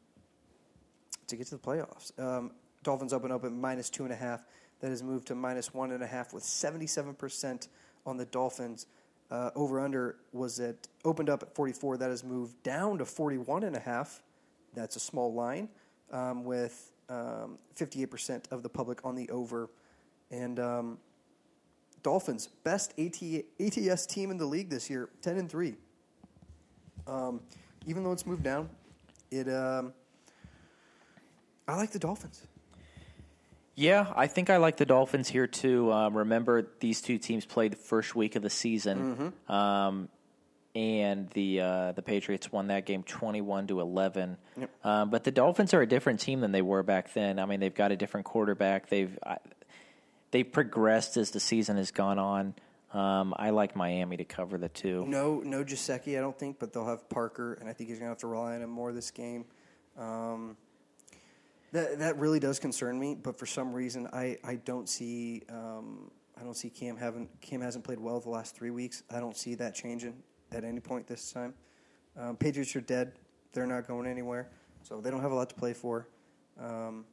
to get to the playoffs. Um, Dolphins open up at minus two and a half. That has moved to minus one and a half with 77% on the Dolphins. Uh, over under was at opened up at 44. That has moved down to 41 and a half. That's a small line um, with um, 58% of the public on the over. And um, Dolphins, best AT, ATS team in the league this year, 10 and 3. Um, even though it's moved down, it um, I like the Dolphins. Yeah, I think I like the Dolphins here too. Um, remember, these two teams played the first week of the season, um, and the uh, the Patriots won that game twenty one to eleven. Um, but the Dolphins are a different team than they were back then. I mean, they've got a different quarterback. They've I, they've progressed as the season has gone on. Um, I like Miami to cover the two. No, no Gesicki, I don't think, but they'll have Parker, and I think he's going to have to rely on him more this game. Um, that that really does concern me, but for some reason, I, I don't see um, I don't see Cam having Cam hasn't played well the last three weeks. I don't see that changing at any point this time. Um, Patriots are dead; they're not going anywhere, so they don't have a lot to play for. Um,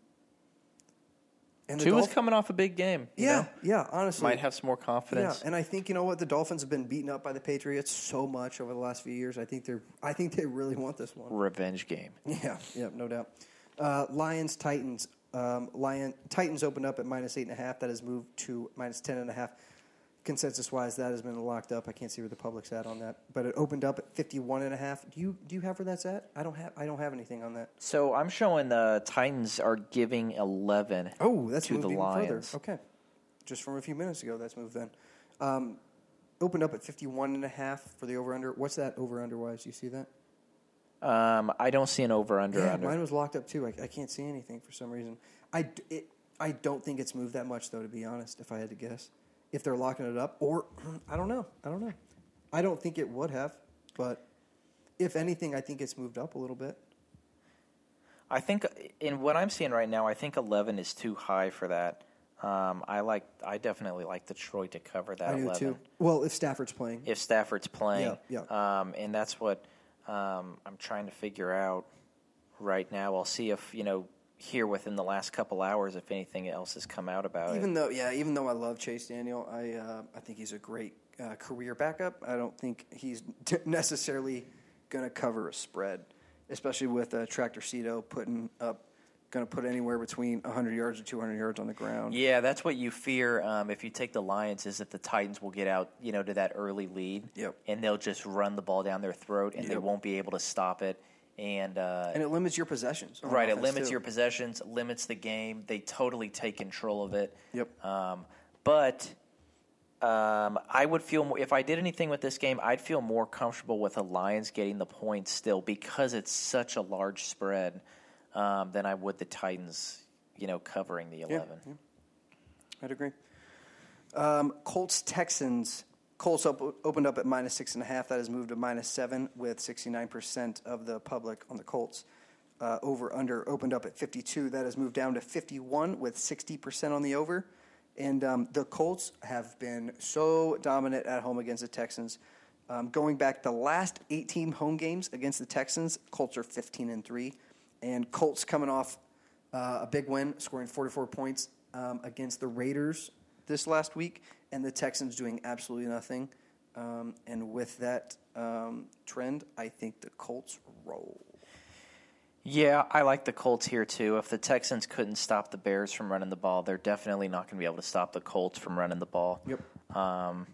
and the Two is Dolph- coming off a big game. yeah, know? yeah. Honestly, might have some more confidence. yeah, and I think you know what the Dolphins have been beaten up by the Patriots so much over the last few years. I think they're I think they really want this one. Revenge game. Yeah, yeah, no doubt. Uh, Lions Titans. Um, Lion Titans opened up at minus eight and a half. That has moved to minus ten and a half. consensus wise, that has been locked up. I can't see where the public's at on that, but it opened up at 51 and a half. Do you do you have where that's at? I don't have I don't have anything on that. So I'm showing the Titans are giving 11. Oh, that's to moved the even Lions. further. Okay, just from a few minutes ago, that's moved then. Um, opened up at 51 and a half for the over under. What's that over under wise? Do you see that? Um, I don't see an over under yeah, under. mine was locked up too. I, I can't see anything for some reason. I, it, I don't think it's moved that much though, to be honest. If I had to guess, if they're locking it up, or I don't know. I don't know. I don't think it would have, but if anything, I think it's moved up a little bit. I think in what I'm seeing right now, I think 11 is too high for that. Um, I like. I definitely like Detroit to cover that I do 11 too. Well, if Stafford's playing, if Stafford's playing. yeah, Yeah, Um, and that's what um, I'm trying to figure out right now. I'll see if you know here within the last couple hours if anything else has come out about it. even it. though yeah, even though I love Chase Daniel, I uh, I think he's a great uh, career backup. I don't think he's t- necessarily going to cover a spread, especially with uh, Tractor Cito putting up, going to put anywhere between 100 yards and 200 yards on the ground. Yeah, that's what you fear um, if you take the Lions is that the Titans will get out, you know, to that early lead, Yep. and they'll just run the ball down their throat, and they won't be able to stop it. And, uh, And it limits your possessions. right, it limits too. your possessions, limits the game. They totally take control of it. Yep. Um, but um, I would feel more, if I did anything with this game, I'd feel more comfortable with the Lions getting the points still because it's such a large spread um, than I would the Titans, you know, covering the eleven. yeah. I'd agree. Um, Colts Texans. Colts up, opened up at minus six and a half. That has moved to minus seven with 69% of the public on the Colts. Uh, over under opened up at 52. That has moved down to 51 with 60% on the over. And um, the Colts have been so dominant at home against the Texans. Um, going back the last 18 home games against the Texans, Colts are 15 and three, and Colts coming off uh, a big win, scoring 44 points um, against the Raiders this last week, and the Texans doing absolutely nothing. Um, and with that um, trend, I think the Colts roll. Yeah, I like the Colts here too. If the Texans couldn't stop the Bears from running the ball, they're definitely not going to be able to stop the Colts from running the ball. Yep. Um,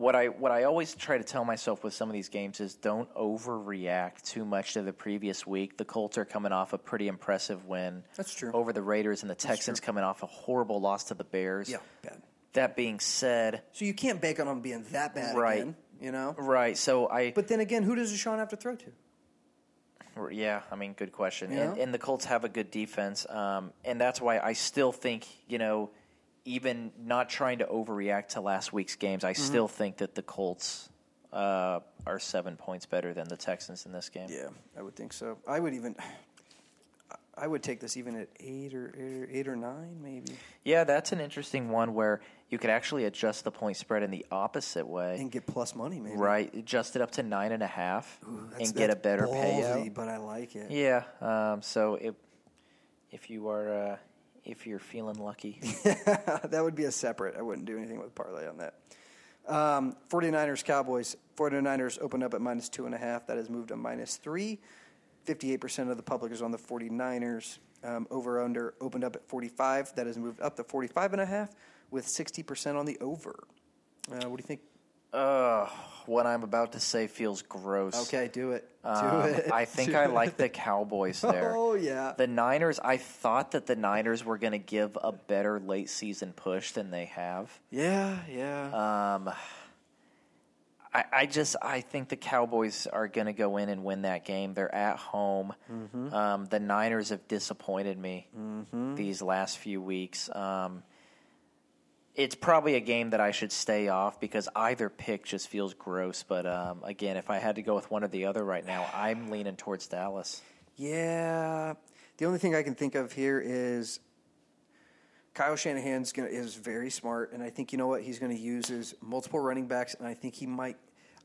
what I what I always try to tell myself with some of these games is don't overreact too much to the previous week. The Colts are coming off a pretty impressive win. That's true. Over the Raiders and the Texans coming off a horrible loss to the Bears. Yeah, bad. That being said, So you can't bank on them being that bad Right. again, you know? right? So I But then again, who does Deshaun have to throw to? Yeah, I mean, good question. Yeah. And, and the Colts have a good defense, um, and that's why I still think you know, even not trying to overreact to last week's games, I still think that the Colts uh, are seven points better than the Texans in this game. Yeah, I would think so. I would even, I would take this even at eight or eight or, eight or nine, maybe, Yeah, that's an interesting one where you could actually adjust the point spread in the opposite way. and get plus money, maybe. Right, adjust it up to nine and a half Ooh, and get a better ballsy, payout. But I like it. Yeah, um, so if if you are uh, if you're feeling lucky, that would be a separate. I wouldn't do anything with parlay on that. Um, 49ers Cowboys. 49ers opened up at minus two and a half. That has moved to minus three. 58% of the public is on the 49ers. Um, over under opened up at 45. That has moved up to 45 and a half with 60% on the over. Uh, what do you think? Uh, what I'm about to say feels gross. Okay, do it. Do Um, it. I think Do I like the Cowboys there. Oh, yeah. The Niners, I thought that the Niners were going to give a better late season push than they have. Yeah, yeah. Um, I, I just I think the Cowboys are going to go in and win that game. They're at home. Mm-hmm. Um, the Niners have disappointed me these last few weeks. Um, it's probably a game that I should stay off because either pick just feels gross. But um, again, if I had to go with one or the other right now, I'm leaning towards Dallas. Yeah. The only thing I can think of here is Kyle Shanahan's gonna is very smart, and I think you know what he's going to use is multiple running backs, and I think he might.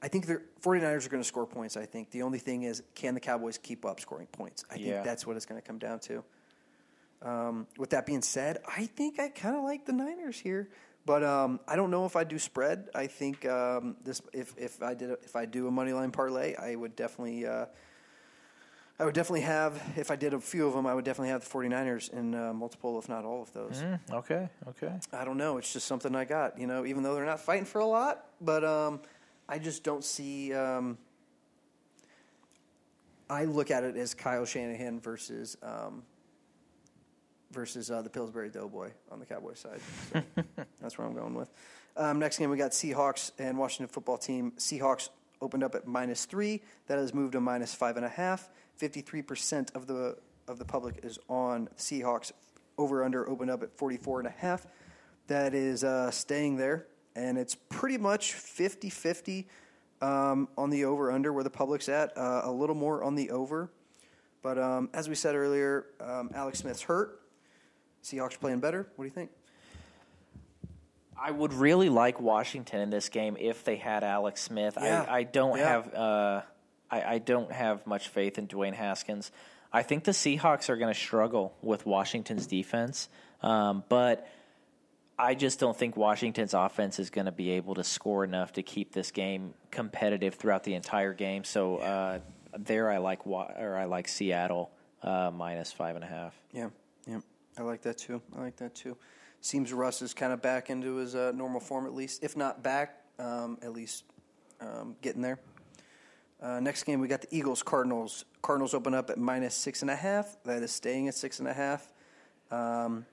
I think the 49ers are going to score points. I think the only thing is can the Cowboys keep up scoring points? I Yeah. think that's what it's going to come down to. Um, with that being said, I think I kind of like the Niners here, but um, I don't know if I do spread. I think um, this if if I did a, if I do a money line parlay, I would definitely. Uh, I would definitely have, if I did a few of them, I would definitely have the 49ers in uh, multiple, if not all of those. Mm, okay, okay. I don't know. It's just something I got, you know, even though they're not fighting for a lot, but um, I just don't see. Um, I look at it as Kyle Shanahan versus um, versus uh, the Pillsbury Doughboy on the Cowboys side. So that's where I'm going with. Um, next game, we got Seahawks and Washington football team. Seahawks opened up at minus three. That has moved to minus five and a half. Fifty-three percent of the of the public is on Seahawks. Over under opened up at 44 and a half. That is uh, staying there, and it's pretty much 50-50 um, on the over under where the public's at. Uh, a little more on the over, but um, as we said earlier, um, Alex Smith's hurt. Seahawks playing better. What do you think? I would really like Washington in this game if they had Alex Smith. Yeah. I, I don't Yeah. have uh, I, I don't have much faith in Dwayne Haskins. I think the Seahawks are going to struggle with Washington's defense, um, but I just don't think Washington's offense is going to be able to score enough to keep this game competitive throughout the entire game. So uh, there, I like Wa- or I like Seattle uh, minus five and a half. Yeah, yeah, I like that too. I like that too. Seems Russ is kind of back into his uh, normal form, at least. If not back, um, at least um, getting there. Uh, next game, we got the Eagles Cardinals. Cardinals open up at minus six and a half. That is staying at six and a half. Um,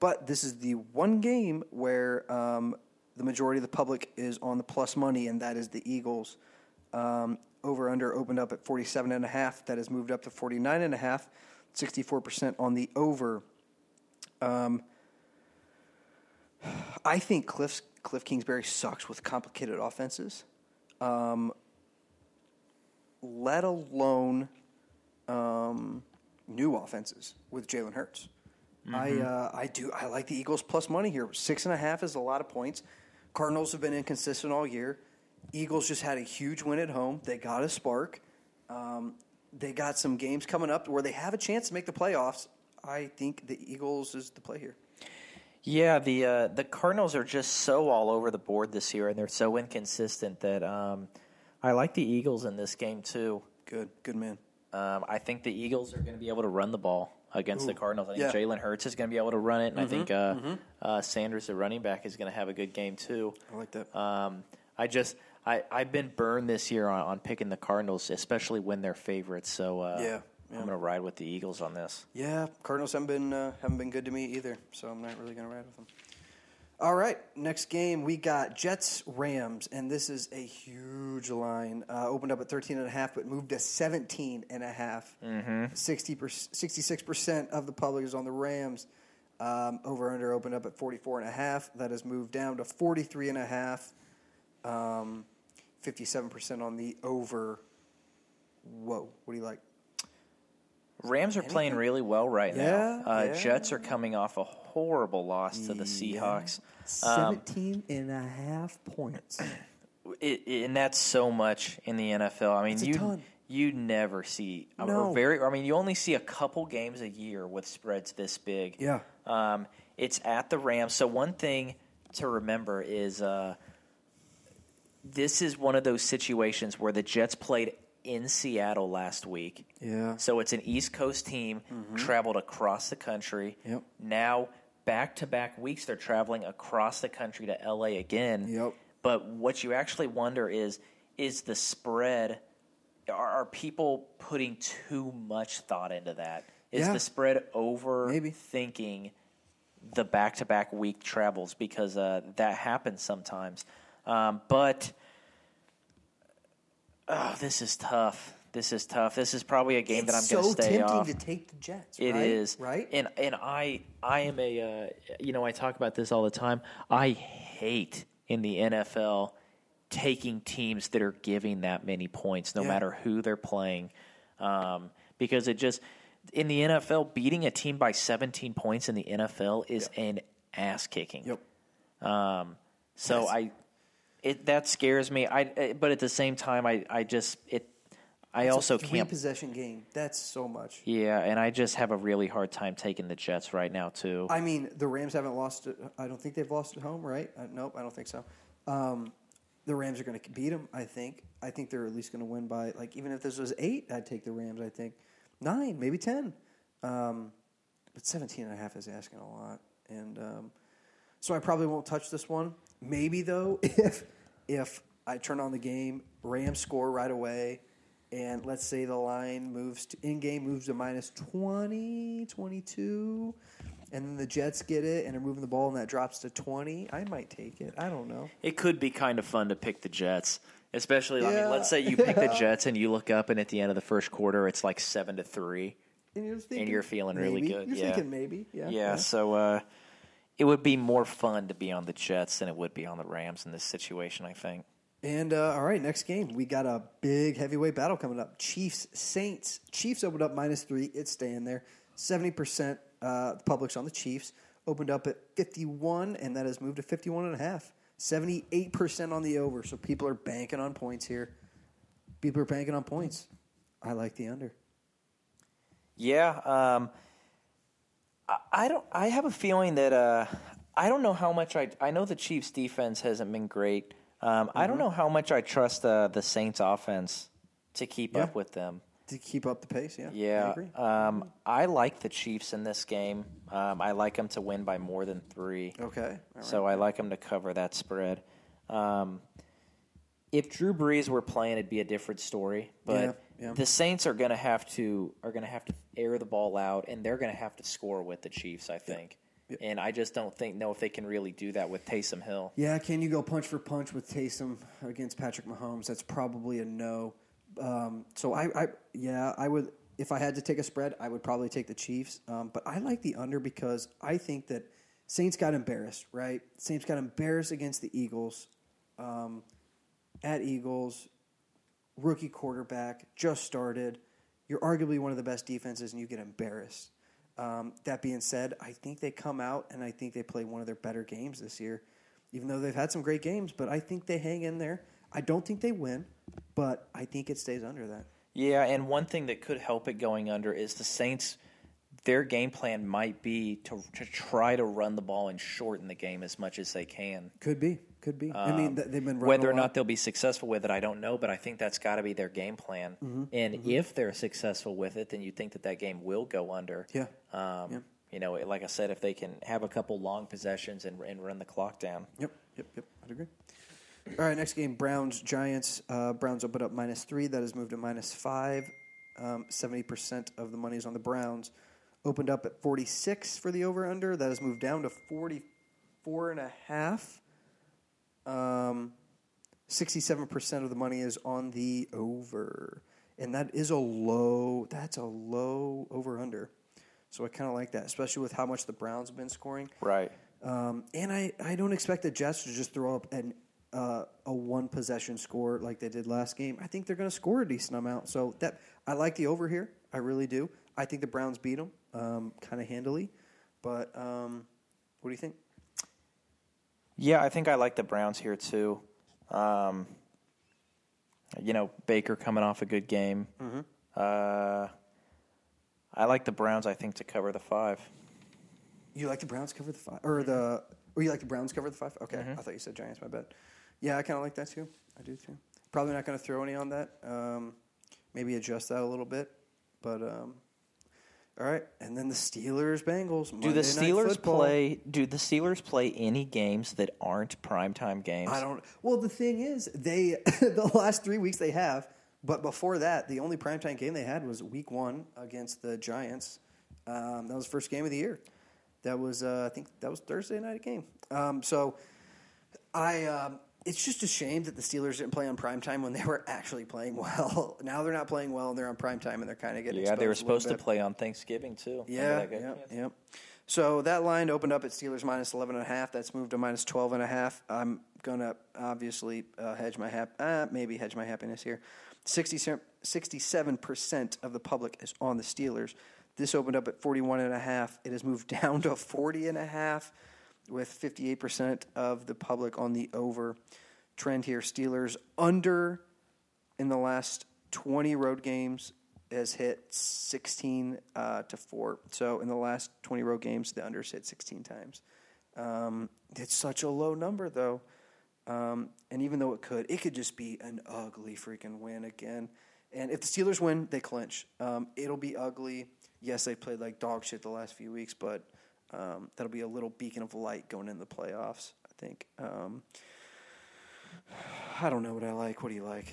but this is the one game where um, the majority of the public is on the plus money, and that is the Eagles. Um, over under opened up at 47 and a half. That has moved up to 49 and a half. 64% on the over. Um, I think Cliff's, Cliff Kingsbury sucks with complicated offenses, um, let alone um, new offenses with Jalen Hurts. I uh, I do I like the Eagles plus money here. Six and a half is a lot of points. Cardinals have been inconsistent all year. Eagles just had a huge win at home. They got a spark. Um, they got some games coming up where they have a chance to make the playoffs. I think the Eagles is the play here. Yeah, the uh, the Cardinals are just so all over the board this year, and they're so inconsistent that um, I like the Eagles in this game too. Good, good man. Um, I think the Eagles are going to be able to run the ball against the Cardinals. I think yeah. Mm-hmm, Jalen Hurts is going to be able to run it, and I think uh, uh, Sanders, the running back, is going to have a good game too. I like that. Um, I just I I've been burned this year on, on picking the Cardinals, especially when they're favorites. So uh, Yeah, I'm going to ride with the Eagles on this. Yeah, Cardinals haven't been uh, haven't been good to me either, so I'm not really going to ride with them. All right, next game we got Jets Rams, and this is a huge line. Uh, opened up at 13 and a half, but moved to 17 and a half. 60 66 percent of the public is on the Rams. Um, over under opened up at 44 and a half. That has moved down to 43 and a half. Um, 57% on the over. Whoa, what do you like? Rams are playing really well right Yeah, now. Uh, yeah. Jets are coming off a horrible loss to the Seahawks. Um, 17 and a half points. It, it- and that's so much in the NFL. I mean, you ton. you never see No. very. I mean, you only see a couple games a year with spreads this big. Yeah. Um, it's at the Rams. So one thing to remember is uh, this is one of those situations where the Jets played in Seattle last week. Yeah. So it's an East Coast team traveled across the country. Yep. Now back to back weeks they're traveling across the country to LA again. Yep. But what you actually wonder is is the spread are, are people putting too much thought into that? Is Yeah. the spread over Maybe. thinking the back to back week travels because uh, that happens sometimes. Um, but oh, this is tough. This is tough. This is probably a game that I'm it's going to. It's so stay tempting off. to take the Jets. It right? is right. and and I I am a uh, you know I talk about this all the time. I hate in the NFL taking teams that are giving that many points, no Yeah. matter who they're playing, um, because it just in the NFL beating a team by 17 points in the NFL is an ass kicking. Yep. Um, so Yes. I, it that scares me. I eh, but at the same time, I I just it. I It's a also three can't. possession game. That's so much. Yeah, and I just have a really hard time taking the Jets right now too. I mean, the Rams haven't lost. I don't think they've lost at home, right? Uh, nope, I don't think so. Um, the Rams are going to beat them. I think. I think they're at least going to win by like even if this was eight, I'd take the Rams. I think nine, maybe ten. Um, but 17 and a half is asking a lot, and um, so I probably won't touch this one. Maybe though, if if I turn on the game, Rams score right away, and let's say the line moves to in game moves to minus 20, 22, and then the Jets get it and are moving the ball and that drops to 20, I might take it. I don't know. It could be kind of fun to pick the Jets, especially. I mean, let's say you pick the Jets and you look up, and at the end of the first quarter, it's like seven to three. And you're, thinking, you're feeling really good, You're yeah. thinking maybe. Yeah. Yeah, so uh, it would be more fun to be on the Jets than it would be on the Rams in this situation. I think. And uh, all right, next game we got a big heavyweight battle coming up. Chiefs Saints. Chiefs opened up minus three. It's staying there. Seventy percent. Uh, the public's on the Chiefs. Opened up at fifty-one, and that has moved to fifty-one and a half. Seventy-eight percent on the over. So people are banking on points here. People are banking on points. I like the under. Yeah, um, I, I don't. I have a feeling that uh, I don't know how much I. I know the Chiefs' defense hasn't been great. Um, I don't know how much I trust uh, the Saints' offense to keep Yeah. up with them. To keep up the pace, yeah. I Yeah, agree. um, I like the Chiefs in this game. Um, I like them to win by more than three. okay. Right. So I like them to cover that spread. Um, if Drew Brees were playing, it'd be a different story. But Yeah, yeah. the Saints are going to have to are going to have to air the ball out, and they're going to have to score with the Chiefs. I think, and I just don't think know if they can really do that with Taysom Hill. Yeah, can you go punch for punch with Taysom against Patrick Mahomes? That's probably a no. Um, so I, I, yeah, I would. If I had to take a spread, I would probably take the Chiefs. Um, but I like the under because I think that Saints got embarrassed. Right, Saints got embarrassed against the Eagles. Um, at Eagles, rookie quarterback just started. You're arguably one of the best defenses, and you get embarrassed. Um, that being said, I think they come out and I think they play one of their better games this year, even though they've had some great games. But I think they hang in there. I don't think they win, but I think it stays under that. Yeah, and one thing that could help it going under is the Saints. Their game plan might be to to try to run the ball and shorten the game as much as they can. Could be, could be. I mean, th- they've been Um, Whether or not they'll be successful with it, I don't know, but I think that's got to be their game plan. Mm-hmm, And if they're successful with it, then you think that that game will go under. Yeah. Um, Yeah. You know, like I said, if they can have a couple long possessions and, and run the clock down. Yep, yep, yep. I'd agree. All right, next game Browns Giants. Uh, Browns opened up minus three. That has moved to minus five. Um, Seventy percent of the money is on the Browns. Opened up at forty six for the over under. That has moved down to forty four and a half. Um, sixty-seven percent of the money is on the over, and that is a low. That's a low over under. So I kind of like that, especially with how much the Browns have been scoring. Right. Um, and I, I don't expect the Jets to just throw up an uh, a one possession score like they did last game. I think they're going to score a decent amount. So that I like the over here. I really do. I think the Browns beat them um, kind of handily. But um, what do you think? Yeah, I think I like the Browns here too. Um, you know, Baker coming off a good game. Mm-hmm. Uh, I like the Browns. I think to cover the five. You like the Browns cover the five, or the or you like the Browns cover the five? Okay, I thought you said Giants. My bad. Yeah, I kind of like that too. I do too. Probably not going to throw any on that. Um, maybe adjust that a little bit. But um, all right, and then the Steelers Bengals. Do the Steelers play? Do the Steelers play any games that aren't primetime games? I don't. Well, the thing is, they the last three weeks they have, but before that, the only primetime game they had was Week One against the Giants. Um, that was the first game of the year. That was, uh, I think, that was Thursday night game. Um, so, I. Um, it's just a shame that the Steelers didn't play on primetime when they were actually playing well. now they're not playing well, and they're on primetime, and they're kind of getting. Yeah, they were a supposed to play on Thanksgiving too. Yeah, yep. So that line opened up at Steelers minus 11 and a half. That's moved to minus 12 and a half. I'm going to obviously uh, hedge my hap- uh, maybe hedge my happiness here. 60, 67% of the public is on the Steelers. This opened up at 41 and a half. It has moved down to 40 and a half with 58% of the public on the over trend here. Steelers under in the last 20 road games has hit 16 uh, to 4. So in the last 20 road games, the unders hit 16 times. Um, it's such a low number, though. Um, and even though it could, it could just be an ugly freaking win again. And if the Steelers win, they clinch. Um, it'll be ugly. Yes, they played like dog shit the last few weeks, but um, that'll be a little beacon of light going into the playoffs. I think. Um, I don't know what I like. What do you like?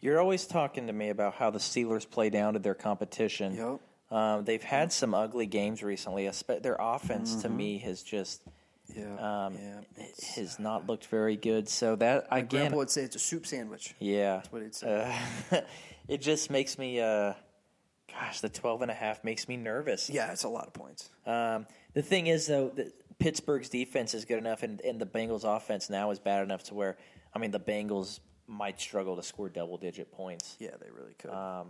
You're always talking to me about how the Steelers play down to their competition. Yep. Um, they've had some ugly games recently. Their offense, to me, has just Yeah. um, yeah. Has not looked very good. So that again, would say it's a soup sandwich. yeah, That's what he'd. Uh, it just makes me, uh, gosh, the 12 and a half makes me nervous. yeah, it's a lot of points. Um, the thing is, though, that Pittsburgh's defense is good enough, and, and the Bengals' offense now is bad enough to where, I mean, the Bengals might struggle to score double digit points. Yeah, they really could. Um,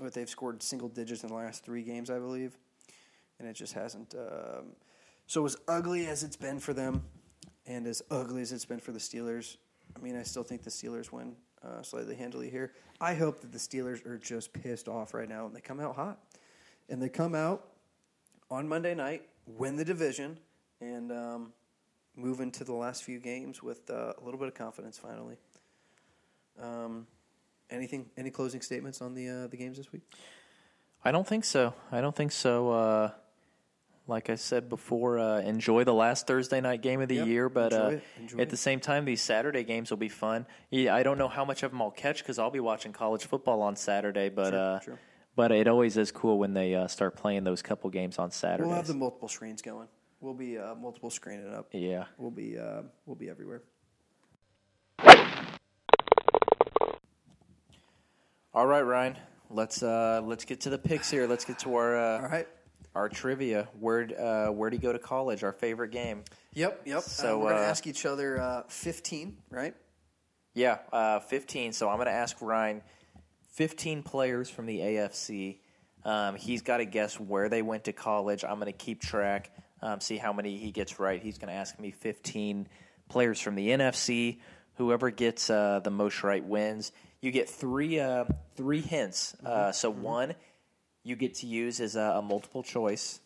but they've scored single digits in the last three games, I believe, and it just hasn't. Um, so as ugly as it's been for them, and as ugly as it's been for the Steelers, I mean, I still think the Steelers win uh, slightly handily here. I hope that the Steelers are just pissed off right now and they come out hot, and they come out on Monday night, win the division, and um, move into the last few games with uh, a little bit of confidence finally. Um, anything? Any closing statements on the uh, the games this week? I don't think so. I don't think so. Like I said before, uh, enjoy the last Thursday night game of the Yep, year, but uh, at it. the same time, these Saturday games will be fun. Yeah, I don't know how much of them I'll catch because I'll be watching college football on Saturday, but Sure, uh, sure. but it always is cool when they uh, start playing those couple games on Saturday. We'll have the multiple screens going. We'll be uh, multiple screening up. yeah. We'll be uh, we'll be everywhere. All right, Ryan. Let's uh, let's get to the picks here. Let's get to our uh, All right. Our trivia. Where uh, where do you go to college? Our favorite game. Yep. Yep. So, So we're gonna uh, ask each other uh, fifteen, right? Yeah, uh, 15. So I'm going to ask Ryan 15 players from the AFC. Um, he's got to guess where they went to college. I'm going to keep track, um, see how many he gets right. He's going to ask me 15 players from the NFC. Whoever gets uh, the most right wins. You get three uh, three hints. Uh, so one you get to use as a, a multiple choice.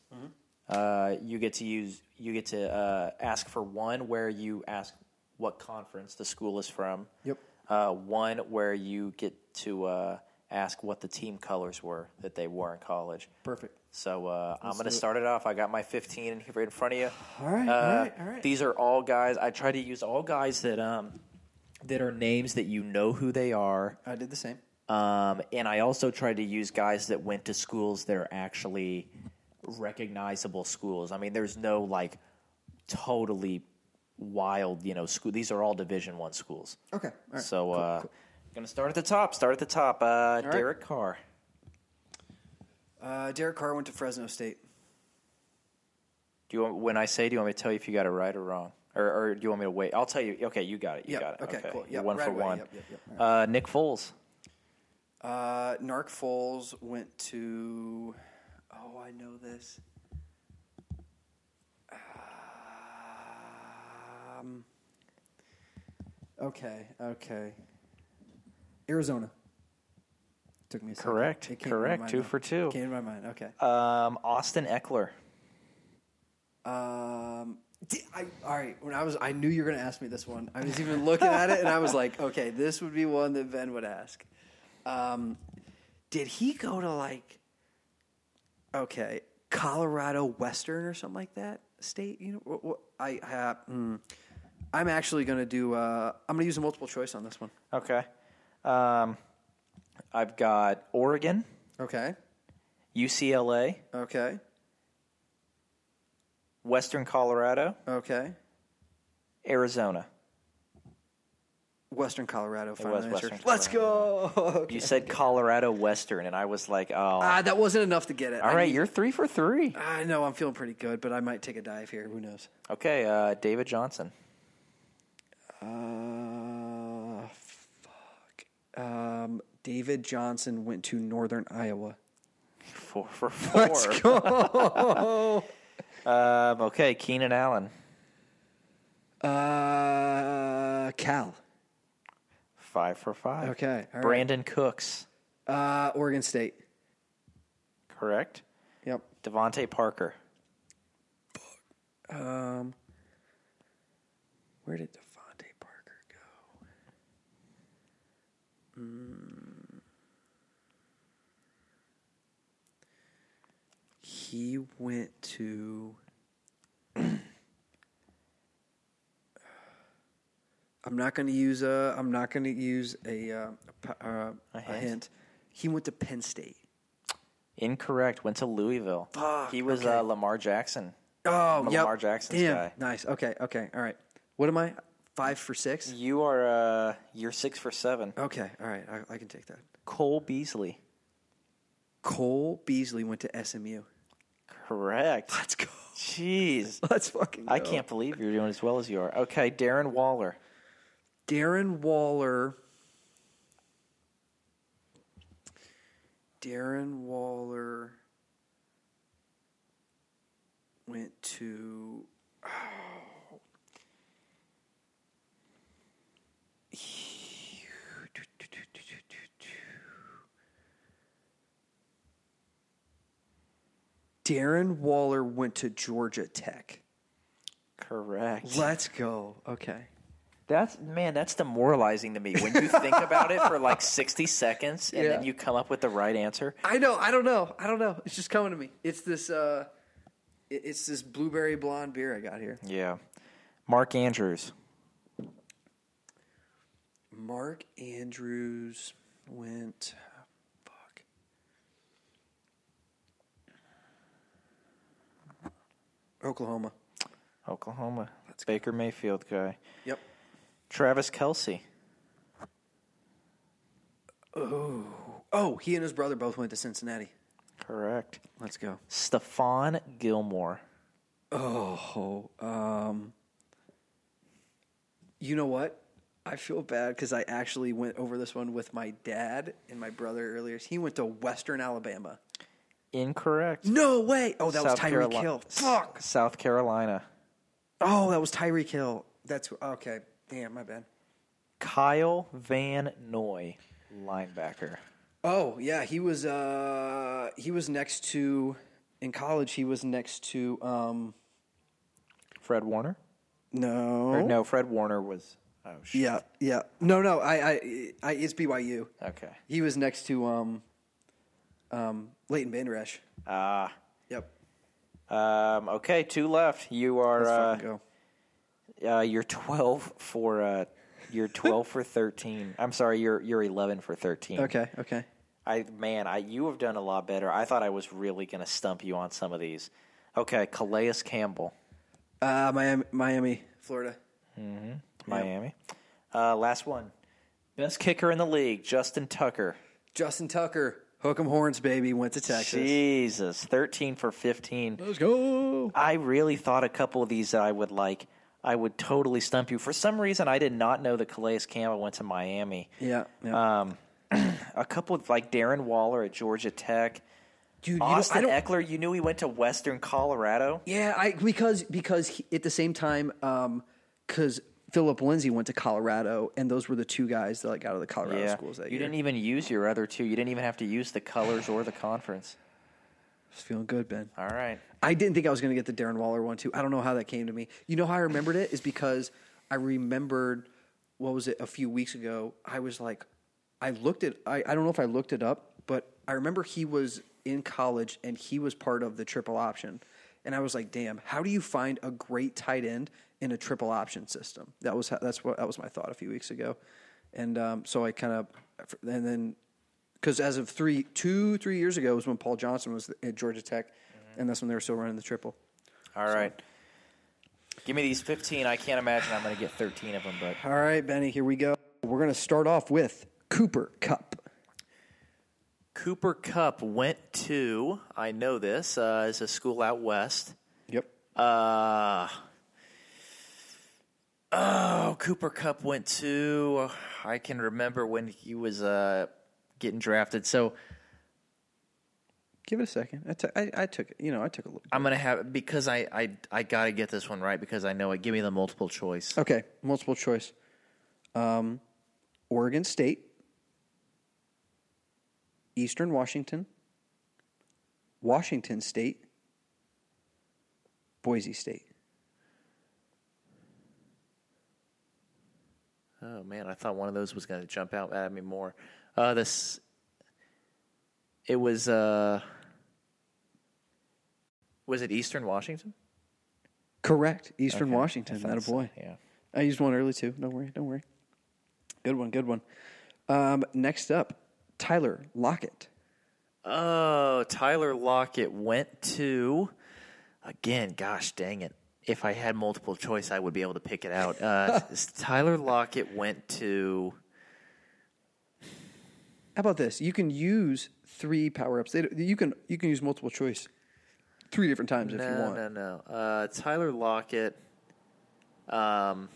Uh, you get to use you get to uh, ask for one where you ask what conference the school is from. Yep. Uh, one where you get to uh, ask what the team colors were that they wore in college. Perfect. So uh, I'm going to start it off. I got my 15 in here right in front of you. All right. Uh, all right. All right. These are all guys. I try to use all guys that um, that are names that you know who they are. I did the same. Um, and I also tried to use guys that went to schools that are actually recognizable schools. I mean, there's no like totally wild, you know, school. These are all Division One schools. Okay. All right. So, Cool, uh, cool. gonna start at the top. Start at the top. Uh, right. Derek Carr. Uh, Derek Carr went to Fresno State. Do you want, when I say, do you want me to tell you if you got it right or wrong, or, or do you want me to wait? I'll tell you. Okay, you got it. You Yep, got it. okay, cool. You're Yep, one right for away. one. Yep. All Uh, Nick Foles. Uh, Narc Foles went to. Oh, I know this. Um, okay, okay. Arizona. Took me a second. Correct, correct. Two though. for two. Came to my mind. Okay. Um, Austin Ekeler. Um, I, all right. When I was, I knew you were going to ask me this one. I was even looking at it, and I was like, okay, this would be one that Ben would ask. Um, did he go to like, okay, Colorado Western or something like that state? You know, I, I mm, I'm actually going to do. Uh, I'm going to use a multiple choice on this one. Okay. Um, I've got Oregon, Okay. UCLA, Okay. Western Colorado, Okay. Arizona. Western Colorado. was Final answer. Western Let's go. Okay. You said Colorado Western, and I was like, oh. Ah, that wasn't enough to get it. All I right, need- you're three for three. I know I'm feeling pretty good, but I might take a dive here. Who knows? Okay, uh, David Johnson. Uh, fuck. Um, David Johnson went to Northern Iowa. Four for four. Let's go. Um, okay, Keenan Allen. uh, Cal. Five for five. Okay. Brandin Cooks, Uh, Oregon State. correct? Yep. DeVante Parker. Um, where did DeVante Parker go? Mm. He went to. I'm not going to use a. I'm not going to use a, uh, a, uh, A a hint? hint. He went to Penn State. Incorrect. Went to Louisville. Fuck, he was okay. uh, Lamar Jackson. Oh, Lamar yep. Jackson's Damn. guy. Nice. Okay. Okay. All right. What am I? Five for six. You are uh, you're six for seven. Okay. All right. I, I can take that. Cole Beasley. Cole Beasley went to SMU. Correct. Let's go. Jeez. Let's fucking. Go. I can't believe you're doing as well as you are. Okay, Darren Waller. Darren Waller. Darren Waller went to. Darren Waller went to Georgia Tech. Correct. Let's go. Okay. That's man, that's demoralizing to me. When you think about it for like sixty seconds and then you come up with the right answer. I know. I don't know. I don't know. It's just coming to me. It's this. uh It's this blueberry blonde beer I got here. Yeah. Mark Andrews. Mark Andrews went. Fuck. Oklahoma. Oklahoma. That's Baker Mayfield guy. Yep. Travis Kelce. Oh, oh, he and his brother both went to Cincinnati. Correct. Let's go. Stephon Gilmore. Oh, um, you know what? I feel bad because I actually went over this one with my dad and my brother earlier. He went to Western Alabama. Incorrect. No way! Oh, that was South Tyreek Caroli- Hill. Fuck! South Carolina. Oh, that was Tyreek Hill. That's okay. Damn, my bad. Kyle Van Noy, linebacker. Oh yeah, he was. uh He was next to in college. He was next to. um Fred Warner? No. Or no, Fred Warner was. Oh shit. Yeah, yeah. No, no. I, I, I it's BYU. Okay. He was next to um, um, Leighton Vander Esch. Ah. Yep. um, okay, two left. You are. Let's Uh, fucking go. Uh, you're twelve for. Uh, you're twelve for thirteen. I'm sorry. You're you're eleven for thirteen. Okay. Okay. I man, I you have done a lot better. I thought I was really going to stump you on some of these. Okay, Calais Campbell, Uh, Miami, Miami, Florida. Miami. Uh, last one. Best kicker in the league, Justin Tucker. Justin Tucker, hook 'em horns, baby. Went to Texas. Jesus, thirteen for fifteen. Let's go. I really thought a couple of these that I would like. I would totally stump you. For some reason, I did not know that Calais Campbell went to Miami. Yeah. yeah. Um, a couple of like Darren Waller at Georgia Tech. Dude, you Austin Ekeler, you knew he went to Western Colorado. Yeah, I because because he, at the same time, because Phillip Lindsay went to Colorado, and those were the two guys that like out of the Colorado Yeah, schools that you year. didn't even use your other two. You didn't even have to use the colors or the conference. Just feeling good, Ben. All right. I didn't think I was going to get the Darren Waller one too. I don't know how that came to me. You know how I remembered it is because I remembered what was it a few weeks ago. I was like, I looked at. I, I don't know if I looked it up, but I remember he was in college and he was part of the triple option. And I was like, damn, how do you find a great tight end in a triple option system? That was how, that's what that was my thought a few weeks ago. And um, so I kind of and then because as of three, two, three years ago was when Paul Johnson was at Georgia Tech, and that's when they were still running the triple. All right. Give me these 15. I can't imagine I'm going to get 13 of them, but All right, Benny, here we go. We're going to start off with Cooper Kupp. Cooper Kupp went to, I know this, uh, is a school out west. Yep. Uh, oh, Cooper Kupp went to, I can remember when he was uh, getting drafted. So Give it a second. I took- I- I took. You know, I took a look. I'm going to have, because I, I, I got to get this one right because I know it. Give me the multiple choice. Okay, multiple choice. Um, Oregon State, Eastern Washington, Washington State, Boise State. Oh man, I thought one of those was going to jump out at me more. Uh, this, it was. Uh, was it Eastern Washington? Correct. Eastern Okay, Washington. That a so, boy. Yeah. I used one early too. Don't worry. Don't worry. Good one. Good one. Um, next up, Tyler Lockett. Oh, Tyler Lockett went to. Again, gosh dang it! If I had multiple choice, I would be able to pick it out. Uh, Tyler Lockett went to. How about this? You can use three power ups. You can you can use multiple choice three different times if you want. no, no. Uh, Tyler Lockett. Um,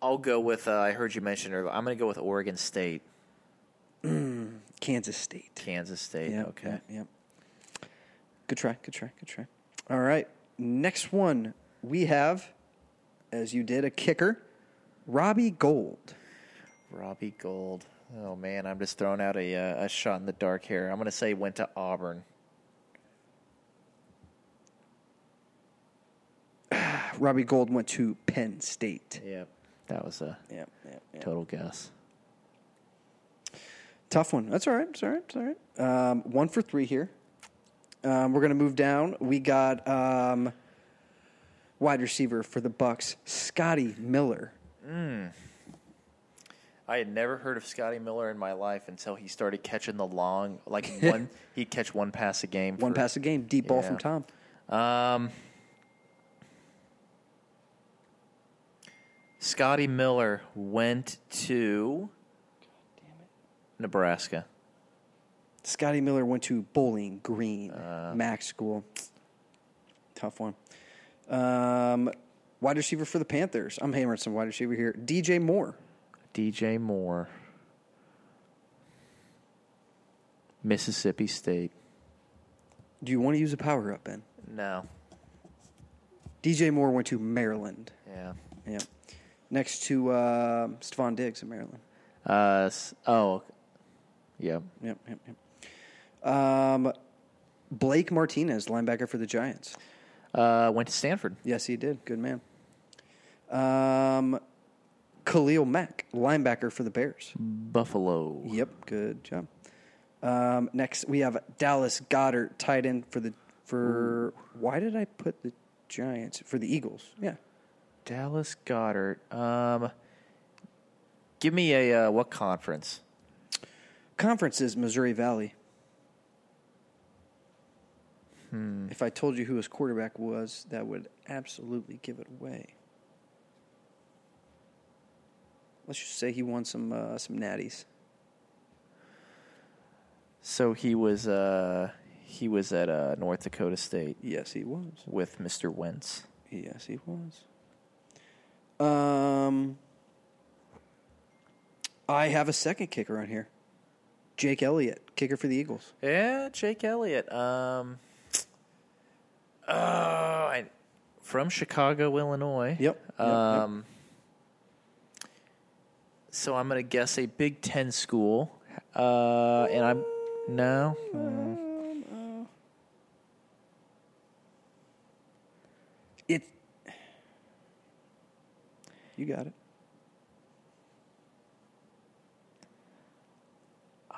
I'll go with. Uh, I heard you mention earlier. I'm going to go with Oregon State, Kansas State. Kansas State. Yeah. okay. Yeah, yeah. Good try. Good try. Good try. All right. Next one we have, as you did, a kicker, Robbie Gould. Robbie Gould. Oh man, I'm just throwing out a uh, a shot in the dark here. I'm going to say went to Auburn. Robbie Gould went to Penn State. Yep, that was a Yeah. Yeah. yeah. total guess. Tough one. That's all right. That's all right. That's all right. Um, one for three here. Um, we're going to move down. We got um, wide receiver for the Bucs, Scotty Miller. I had never heard of Scotty Miller in my life until he started catching the long, like one. he'd catch one pass a game. One for- pass a game, deep ball Yeah. from Tom. Um, Scotty Miller went to Nebraska. Scotty Miller went to Bowling Green, Mac School. Tough one. Um, wide receiver for the Panthers. I'm hammering some wide receiver here. DJ Moore. DJ Moore, Mississippi State. Do you want to use a power up, Ben? No. DJ Moore went to Maryland. Yeah. Yeah. Next to uh, Stefon Diggs in Maryland. Uh. Oh. Yep. Yep, yep, yep. Um, Blake Martinez, linebacker for the Giants. Uh. Went to Stanford. Yes, he did. Good man. Um, Khalil Mack, linebacker for the Bears. Buffalo. Yep, good job. Um, next, we have Dallas Goedert, tight end for the for. Why did I put the Giants for the Eagles? Yeah, Dallas Goedert. Um. Give me a uh, what conference? conference is Missouri Valley. If I told you who his quarterback was, that would absolutely give it away. Let's just say he won some uh, some natties. So he was uh he was at uh, North Dakota State Yes, he was. with Mr. Wentz. Yes, he was. Um, I have a second kicker on here. Jake Elliott, kicker for the Eagles. Yeah, Jake Elliott. Um, oh, I, from Chicago, Illinois. Yep, yep, yep. Um, so I'm gonna guess a Big Ten school. Uh, and I'm no. Mm. It. You got it.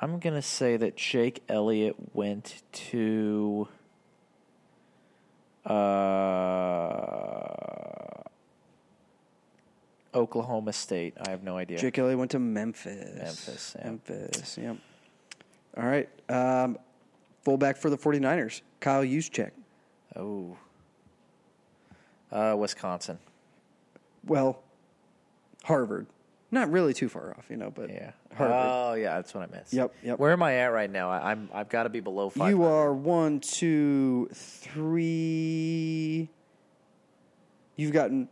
I'm gonna say that Jake Elliott went to. Uh, Oklahoma State. I have no idea. Jake Elliott went to Memphis. Memphis, yeah. Memphis, yep. All right. Um, fullback for the 49ers, Kyle Juszczyk. Oh. Uh, Wisconsin. Well, Harvard. Not really too far off, you know, but Yeah. Harvard. Oh, yeah. That's what I missed. Yep, yep. Where am I at right now? I, I'm. I've got to be below five. You are one, two, three. You've gotten.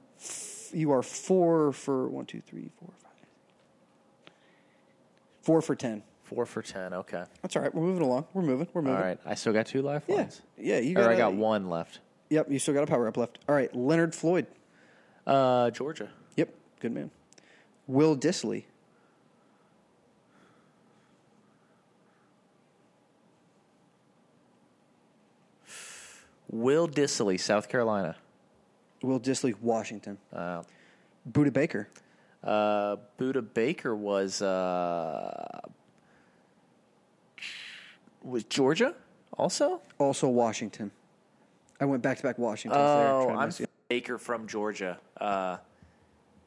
You are four for one, two, three, four, five. Four for ten. four for ten. Okay. That's all right. We're moving along. We're moving. We're moving. right. I still got two lifelines. Yeah. Yeah. You got. or. I got one left. Yep. You still got a power up left. All right. Leonard Floyd. Uh, Georgia. Yep. Good man. Will Dissly. Will Dissly, South Carolina. Will Dissly, Washington. Uh, Budda Baker. Uh, Budda Baker was uh, was Georgia also. Also Washington. I went back to back Washington. Oh, I'm Baker from Georgia. Uh,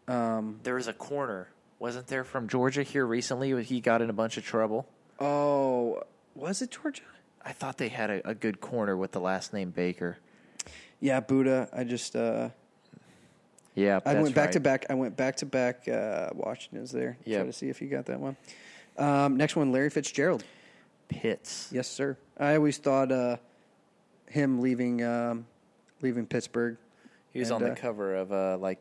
Um, there was a corner, wasn't there, from Georgia here recently? He got in a bunch of trouble. oh, was it Georgia? I thought they had a, a good corner with the last name Baker. Yeah, Budda. I just uh, Yeah, I went back right. to back. I went back to back. Uh, Washington's there. Yep. Try to see if you got that one. Um, next one, Larry Fitzgerald. Pitts. Yes, sir. I always thought uh, him leaving um, leaving Pittsburgh. He was And, on the uh, cover of uh, like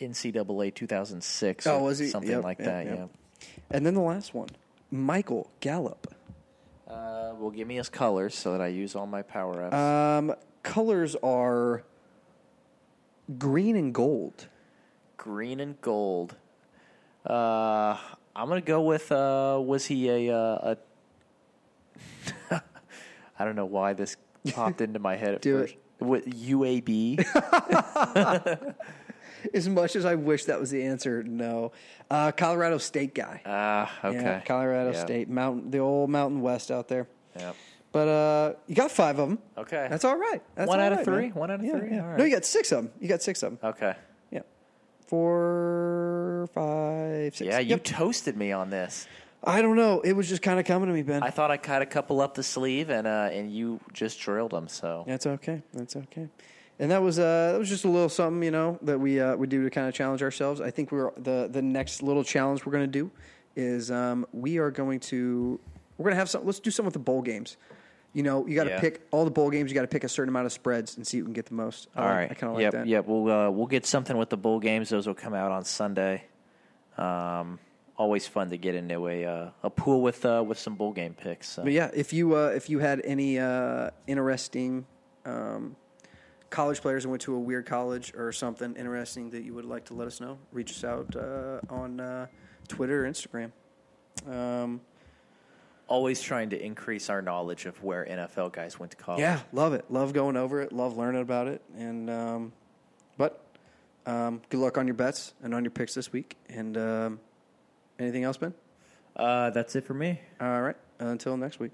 NCAA 2006. Oh, or was he? Something Yep, like yep, that. yep. Yeah. And then the last one, Michael Gallup. Uh, well, give me his colors so that I use all my power ups. Um, colors are green and gold. Green and gold. Uh, I'm gonna go with. Uh, was he a? Uh, a I don't know why this popped into my head at Do first. With UAB. As much as I wish that was the answer, no. Uh, Colorado State guy. Ah, okay. Yeah, Colorado Yeah. State, Mountain, the old Mountain West out there. Yep. But uh, you got five of them. Okay. That's all right. That's One all out of right, three? man. One out of Yeah, three? yeah. All right. No, you got six of them. You got six of them. Okay. Yeah. Four, five, six. Yeah, you Yep. toasted me on this. I don't know. It was just kind of coming to me, Ben. I thought I had a couple up the sleeve, and uh, and you just drilled them. So That's okay. That's okay. And that was uh, that was just a little something, you know, that we uh, we do to kind of challenge ourselves. I think we're the the next little challenge we're going to do is um, we are going to we're going to have some. Let's do something with the bowl games. You know, you got to Yeah. pick all the bowl games. You got to pick a certain amount of spreads and see who can get the most. I all like- right. I kind of like yep, that. Yep. We'll uh, we'll get something with the bowl games. Those will come out on Sunday. Um, always fun to get into a uh, a pool with uh, with some bowl game picks. So. But yeah, if you uh, if you had any uh, interesting um, college players and went to a weird college or something interesting that you would like to let us know, reach us out uh, on uh, Twitter or Instagram. Um, Always trying to increase our knowledge of where NFL guys went to college. yeah, love it. Love going over it. Love learning about it. And um, but um, good luck on your bets and on your picks this week. And um, anything else, Ben? Uh, that's it for me. All right. Until next week.